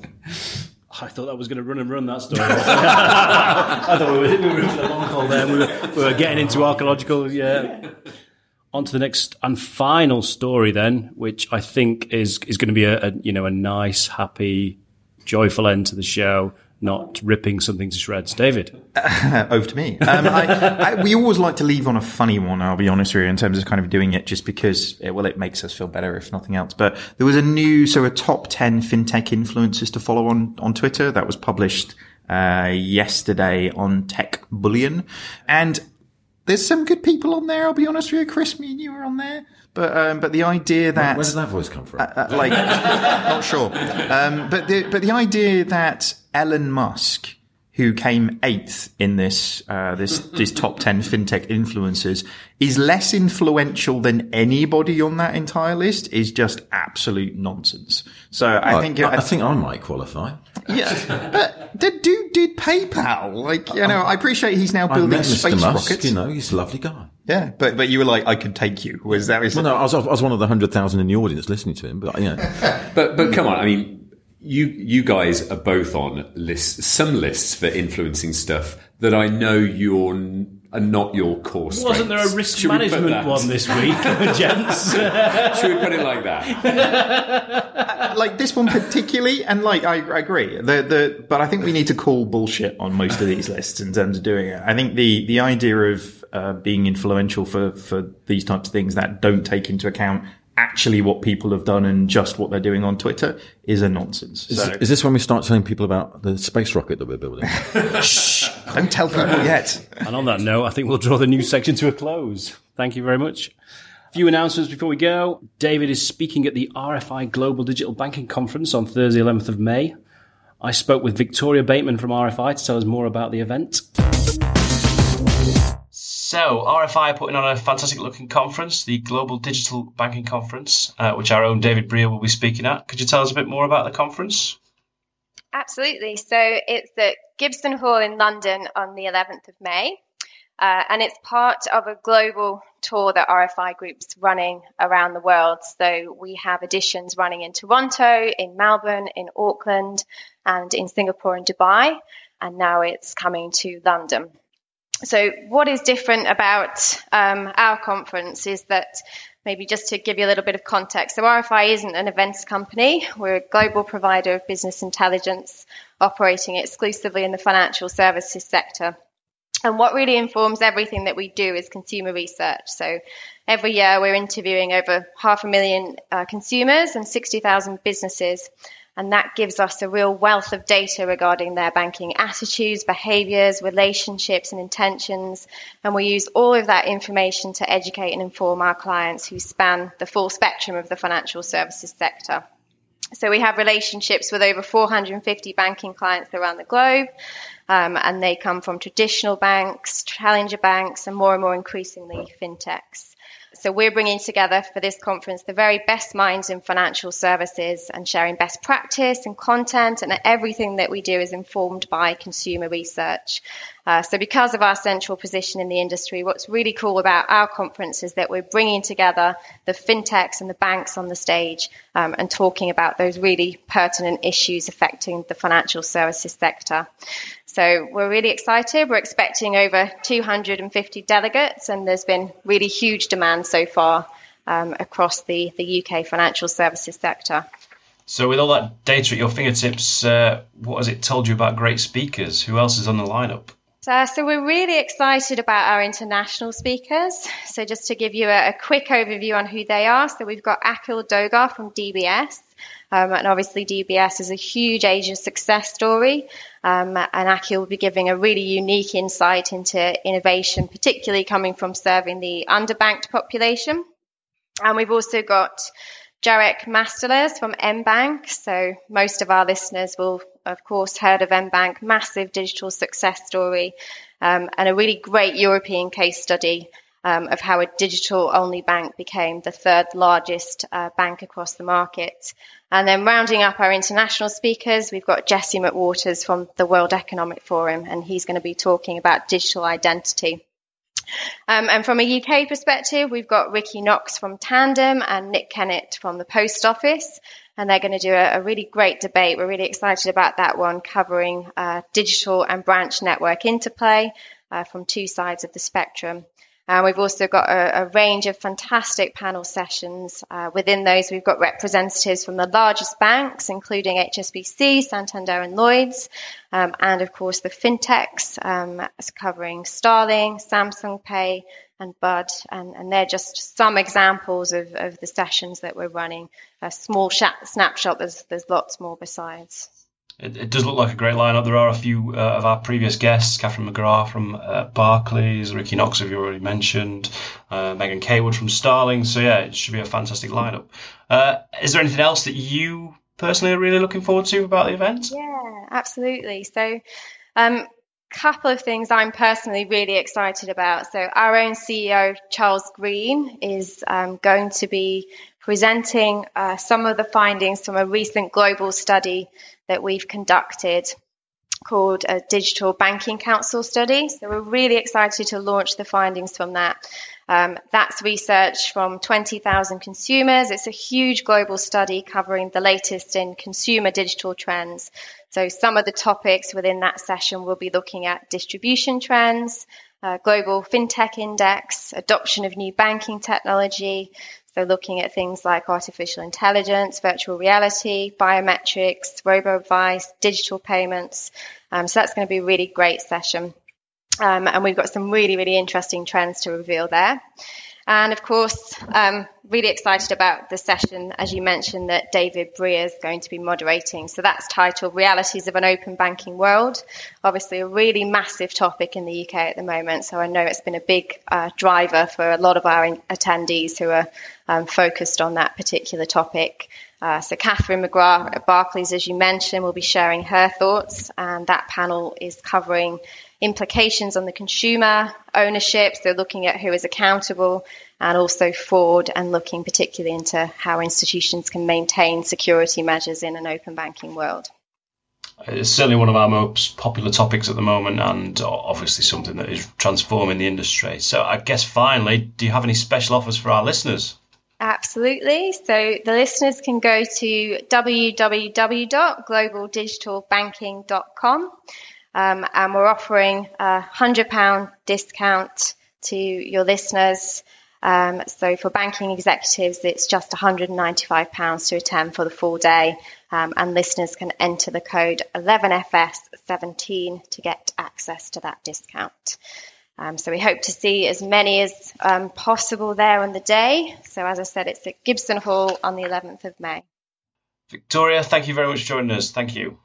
I thought that was going to run and run that story. I thought we were, we were in for the long haul there. We were, we were getting into archaeological. Yeah. On to the next and final story, then, which I think is is going to be a, a you know a nice, happy, joyful end to the show. Not ripping something to shreds, David. (laughs) over to me. Um, I, I, we always like to leave on a funny one. I'll be honest with you in terms of kind of doing it just because, it, well, it makes us feel better if nothing else. But there was a new, so a top 10 fintech influencers to follow on, on Twitter that was published, uh, yesterday on TechBullion. And there's some good people on there. I'll be honest with you. Chris, me and you were on there. But, um, but the idea that. Where did that voice come from? Uh, uh, like, (laughs) not sure. Um, but the but the idea that Elon Musk, who came eighth in this uh, this this top ten fintech influencers, is less influential than anybody on that entire list is just absolute nonsense. So I Well, think I, I think I might qualify. yeah, but the dude did PayPal. Like you know, I appreciate he's now building met space Musk, rockets. You know, he's a lovely guy. Yeah, but but you were like, I could take you. Was that was Well, no, I was, I was one of the hundred thousand in the audience listening to him, but you know, (laughs) But but come on, I mean, you you guys are both on lists, some lists for influencing stuff that I know you're n- are not your core. Wasn't there a risk Should we put management one this week, (laughs) (laughs) gents? Should we put it like that? (laughs) like this one particularly, and like I, I agree. The the but I think we need to call bullshit on most of these lists in terms of doing it. I think the the idea of uh, being influential for for these types of things that don't take into account actually what people have done and just what they're doing on Twitter is a nonsense. is, So is this when we start telling people about the space rocket that we're building? (laughs) shh, don't tell people yet. And on that note, I think we'll draw the news section to a close. Thank you very much. A few announcements before we go. David is speaking at the RFI Global Digital Banking Conference on Thursday, 11th of May. I spoke with Victoria Bateman from RFI to tell us more about the event. So, RFI are putting on a fantastic looking conference, the Global Digital Banking Conference, uh, which our own David Brear will be speaking at. Could you tell us a bit more about the conference? Absolutely. So, it's at Gibson Hall in London on the 11th of May. Uh, and it's part of a global tour that RFI Group's running around the world. So we have editions running in Toronto, in Melbourne, in Auckland, and in Singapore and Dubai. And now it's coming to London. So, what is different about um, our conference is that maybe just to give you a little bit of context. So, RFI isn't an events company, we're a global provider of business intelligence operating exclusively in the financial services sector. And what really informs everything that we do is consumer research. So every year we're interviewing over half a million uh, consumers and 60,000 businesses. And that gives us a real wealth of data regarding their banking attitudes, behaviors, relationships, and intentions. And we use all of that information to educate and inform our clients who span the full spectrum of the financial services sector. So we have relationships with over 450 banking clients around the globe, um, and they come from traditional banks, challenger banks, and more and more increasingly fintechs. So we're bringing together for this conference the very best minds in financial services and sharing best practice and content, and everything that we do is informed by consumer research. Uh, so because of our central position in the industry, what's really cool about our conference is that we're bringing together the fintechs and the banks on the stage um, and talking about those really pertinent issues affecting the financial services sector. So we're really excited. We're expecting over 250 delegates, and there's been really huge demand so far um, across the, the UK financial services sector. So, with all that data at your fingertips, uh, what has it told you about great speakers? Who else is on the lineup? So, so, we're really excited about our international speakers. So just to give you a, a, quick overview on who they are. So we've got Akhil Dogar from DBS. Um, and obviously DBS is a huge Asia success story. Um, and Akhil will be giving a really unique insight into innovation, particularly coming from serving the underbanked population. And we've also got Jarek Mastalerz from mBank. So most of our listeners will, of course, heard of mBank, massive digital success story, um, and a really great European case study um, of how a digital only bank became the third largest uh, bank across the market. And then rounding up our international speakers, we've got Jesse McWaters from the World Economic Forum, and he's going to be talking about digital identity. Um, and from a UK perspective, we've got Ricky Knox from Tandem and Nick Kennett from the Post Office, and they're going to do a, a really great debate. We're really excited about that one, covering uh, digital and branch network interplay uh, from two sides of the spectrum. And we've also got a, a range of fantastic panel sessions. Uh, within those, we've got representatives from the largest banks, including HSBC, Santander, and Lloyds, um, and of course the fintechs, um, covering Starling, Samsung Pay, and Bud. And, and they're just some examples of, of the sessions that we're running. A small sh- snapshot, there's, there's lots more besides. It, it, does look like a great lineup. There are a few uh, of our previous guests, Catherine McGrath from uh, Barclays, Ricky Knox, have you already mentioned, uh, Megan Caywood from Starling. So, yeah, it should be a fantastic lineup. Uh, is there anything else that you personally are really looking forward to about the event? Yeah, absolutely. So, um, couple of things I'm personally really excited about. So, our own CEO, Charles Green, is um, going to be presenting uh, some of the findings from a recent global study that we've conducted called a Digital Banking Council study. So we're really excited to launch the findings from that. Um, that's research from 20,000 consumers. It's a huge global study covering the latest in consumer digital trends. So some of the topics within that session will be looking at distribution trends, uh, global fintech index, adoption of new banking technology, so looking at things like artificial intelligence, virtual reality, biometrics, robo advice, digital payments. Um, so that's going to be a really great session. Um, and we've got some really, really interesting trends to reveal there. And of course, um, really excited about the session, as you mentioned, that David Brear is going to be moderating. So that's titled Realities of an Open Banking World. Obviously, a really massive topic in the UK at the moment. So I know it's been a big uh, driver for a lot of our attendees who are um, focused on that particular topic. Uh, so Catherine McGrath at Barclays, as you mentioned, will be sharing her thoughts, and that panel is covering implications on the consumer, ownership, they're looking at who is accountable, and also fraud and looking particularly into how institutions can maintain security measures in an open banking world. It's certainly one of our most popular topics at the moment, and obviously something that is transforming the industry. So, I guess finally, do you have any special offers for our listeners? Absolutely. So the listeners can go to www.globaldigitalbanking.com um, and we're offering a £100 discount to your listeners. Um, so for banking executives, it's just £195 to attend for the full day, um, and listeners can enter the code 11FS17 to get access to that discount. Um, so we hope to see as many as um, possible there on the day. So as I said, it's at Gibson Hall on the 11th of May. Victoria, thank you very much for joining us. Thank you.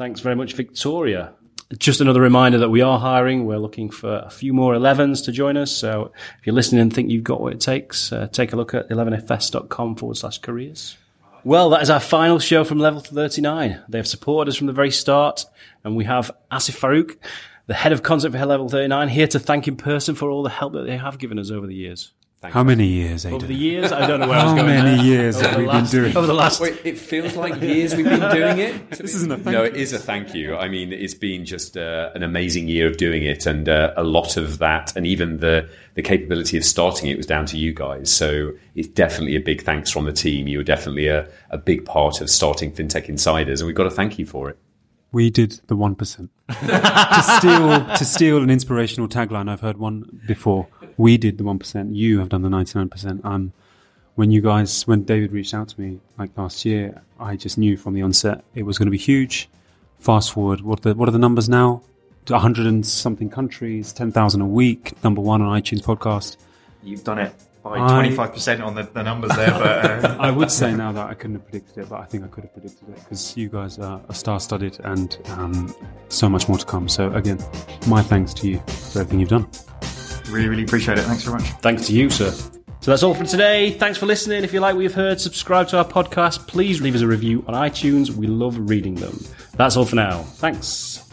Thanks very much, Victoria. Just another reminder that we are hiring. We're looking for a few more 11s to join us. So if you're listening and think you've got what it takes, uh, take a look at 11fs.com forward slash careers. Well, that is our final show from Level 39. They have supported us from the very start, and we have Asif Farouk, the head of content for Level 39, here to thank in person for all the help that they have given us over the years. Thanks. How many years, Aidan? Over the years? I don't know where How I was going many there. years Over have we last- been doing Over the last... Wait, it feels like years we've been doing it. (laughs) This isn't a thank no, you. it is a thank you. I mean, it's been just uh, an amazing year of doing it, and uh, a lot of that, and even the the capability of starting it was down to you guys. So it's definitely a big thanks from the team. You were definitely a, a big part of starting FinTech Insiders, and we've got to thank you for it. We did the one percent to steal to steal an inspirational tagline. I've heard one before. We did the one percent. You have done the ninety nine percent. Um, when you guys, when David reached out to me like last year, I just knew from the onset it was going to be huge. Fast forward, what are the what are the numbers now? A hundred and something countries, ten thousand a week, number one on iTunes podcast. You've done it by twenty five percent on the, the numbers there, but uh, (laughs) I would say now that I couldn't have predicted it, but I think I could have predicted it because you guys are, are star-studded and um, so much more to come. So again, my thanks to you for everything you've done. really, really appreciate it. Thanks very much. Thanks to you, sir. So that's all for today. Thanks for listening. If you like what you've heard, subscribe to our podcast. Please leave us a review on iTunes. We love reading them. That's all for now. Thanks.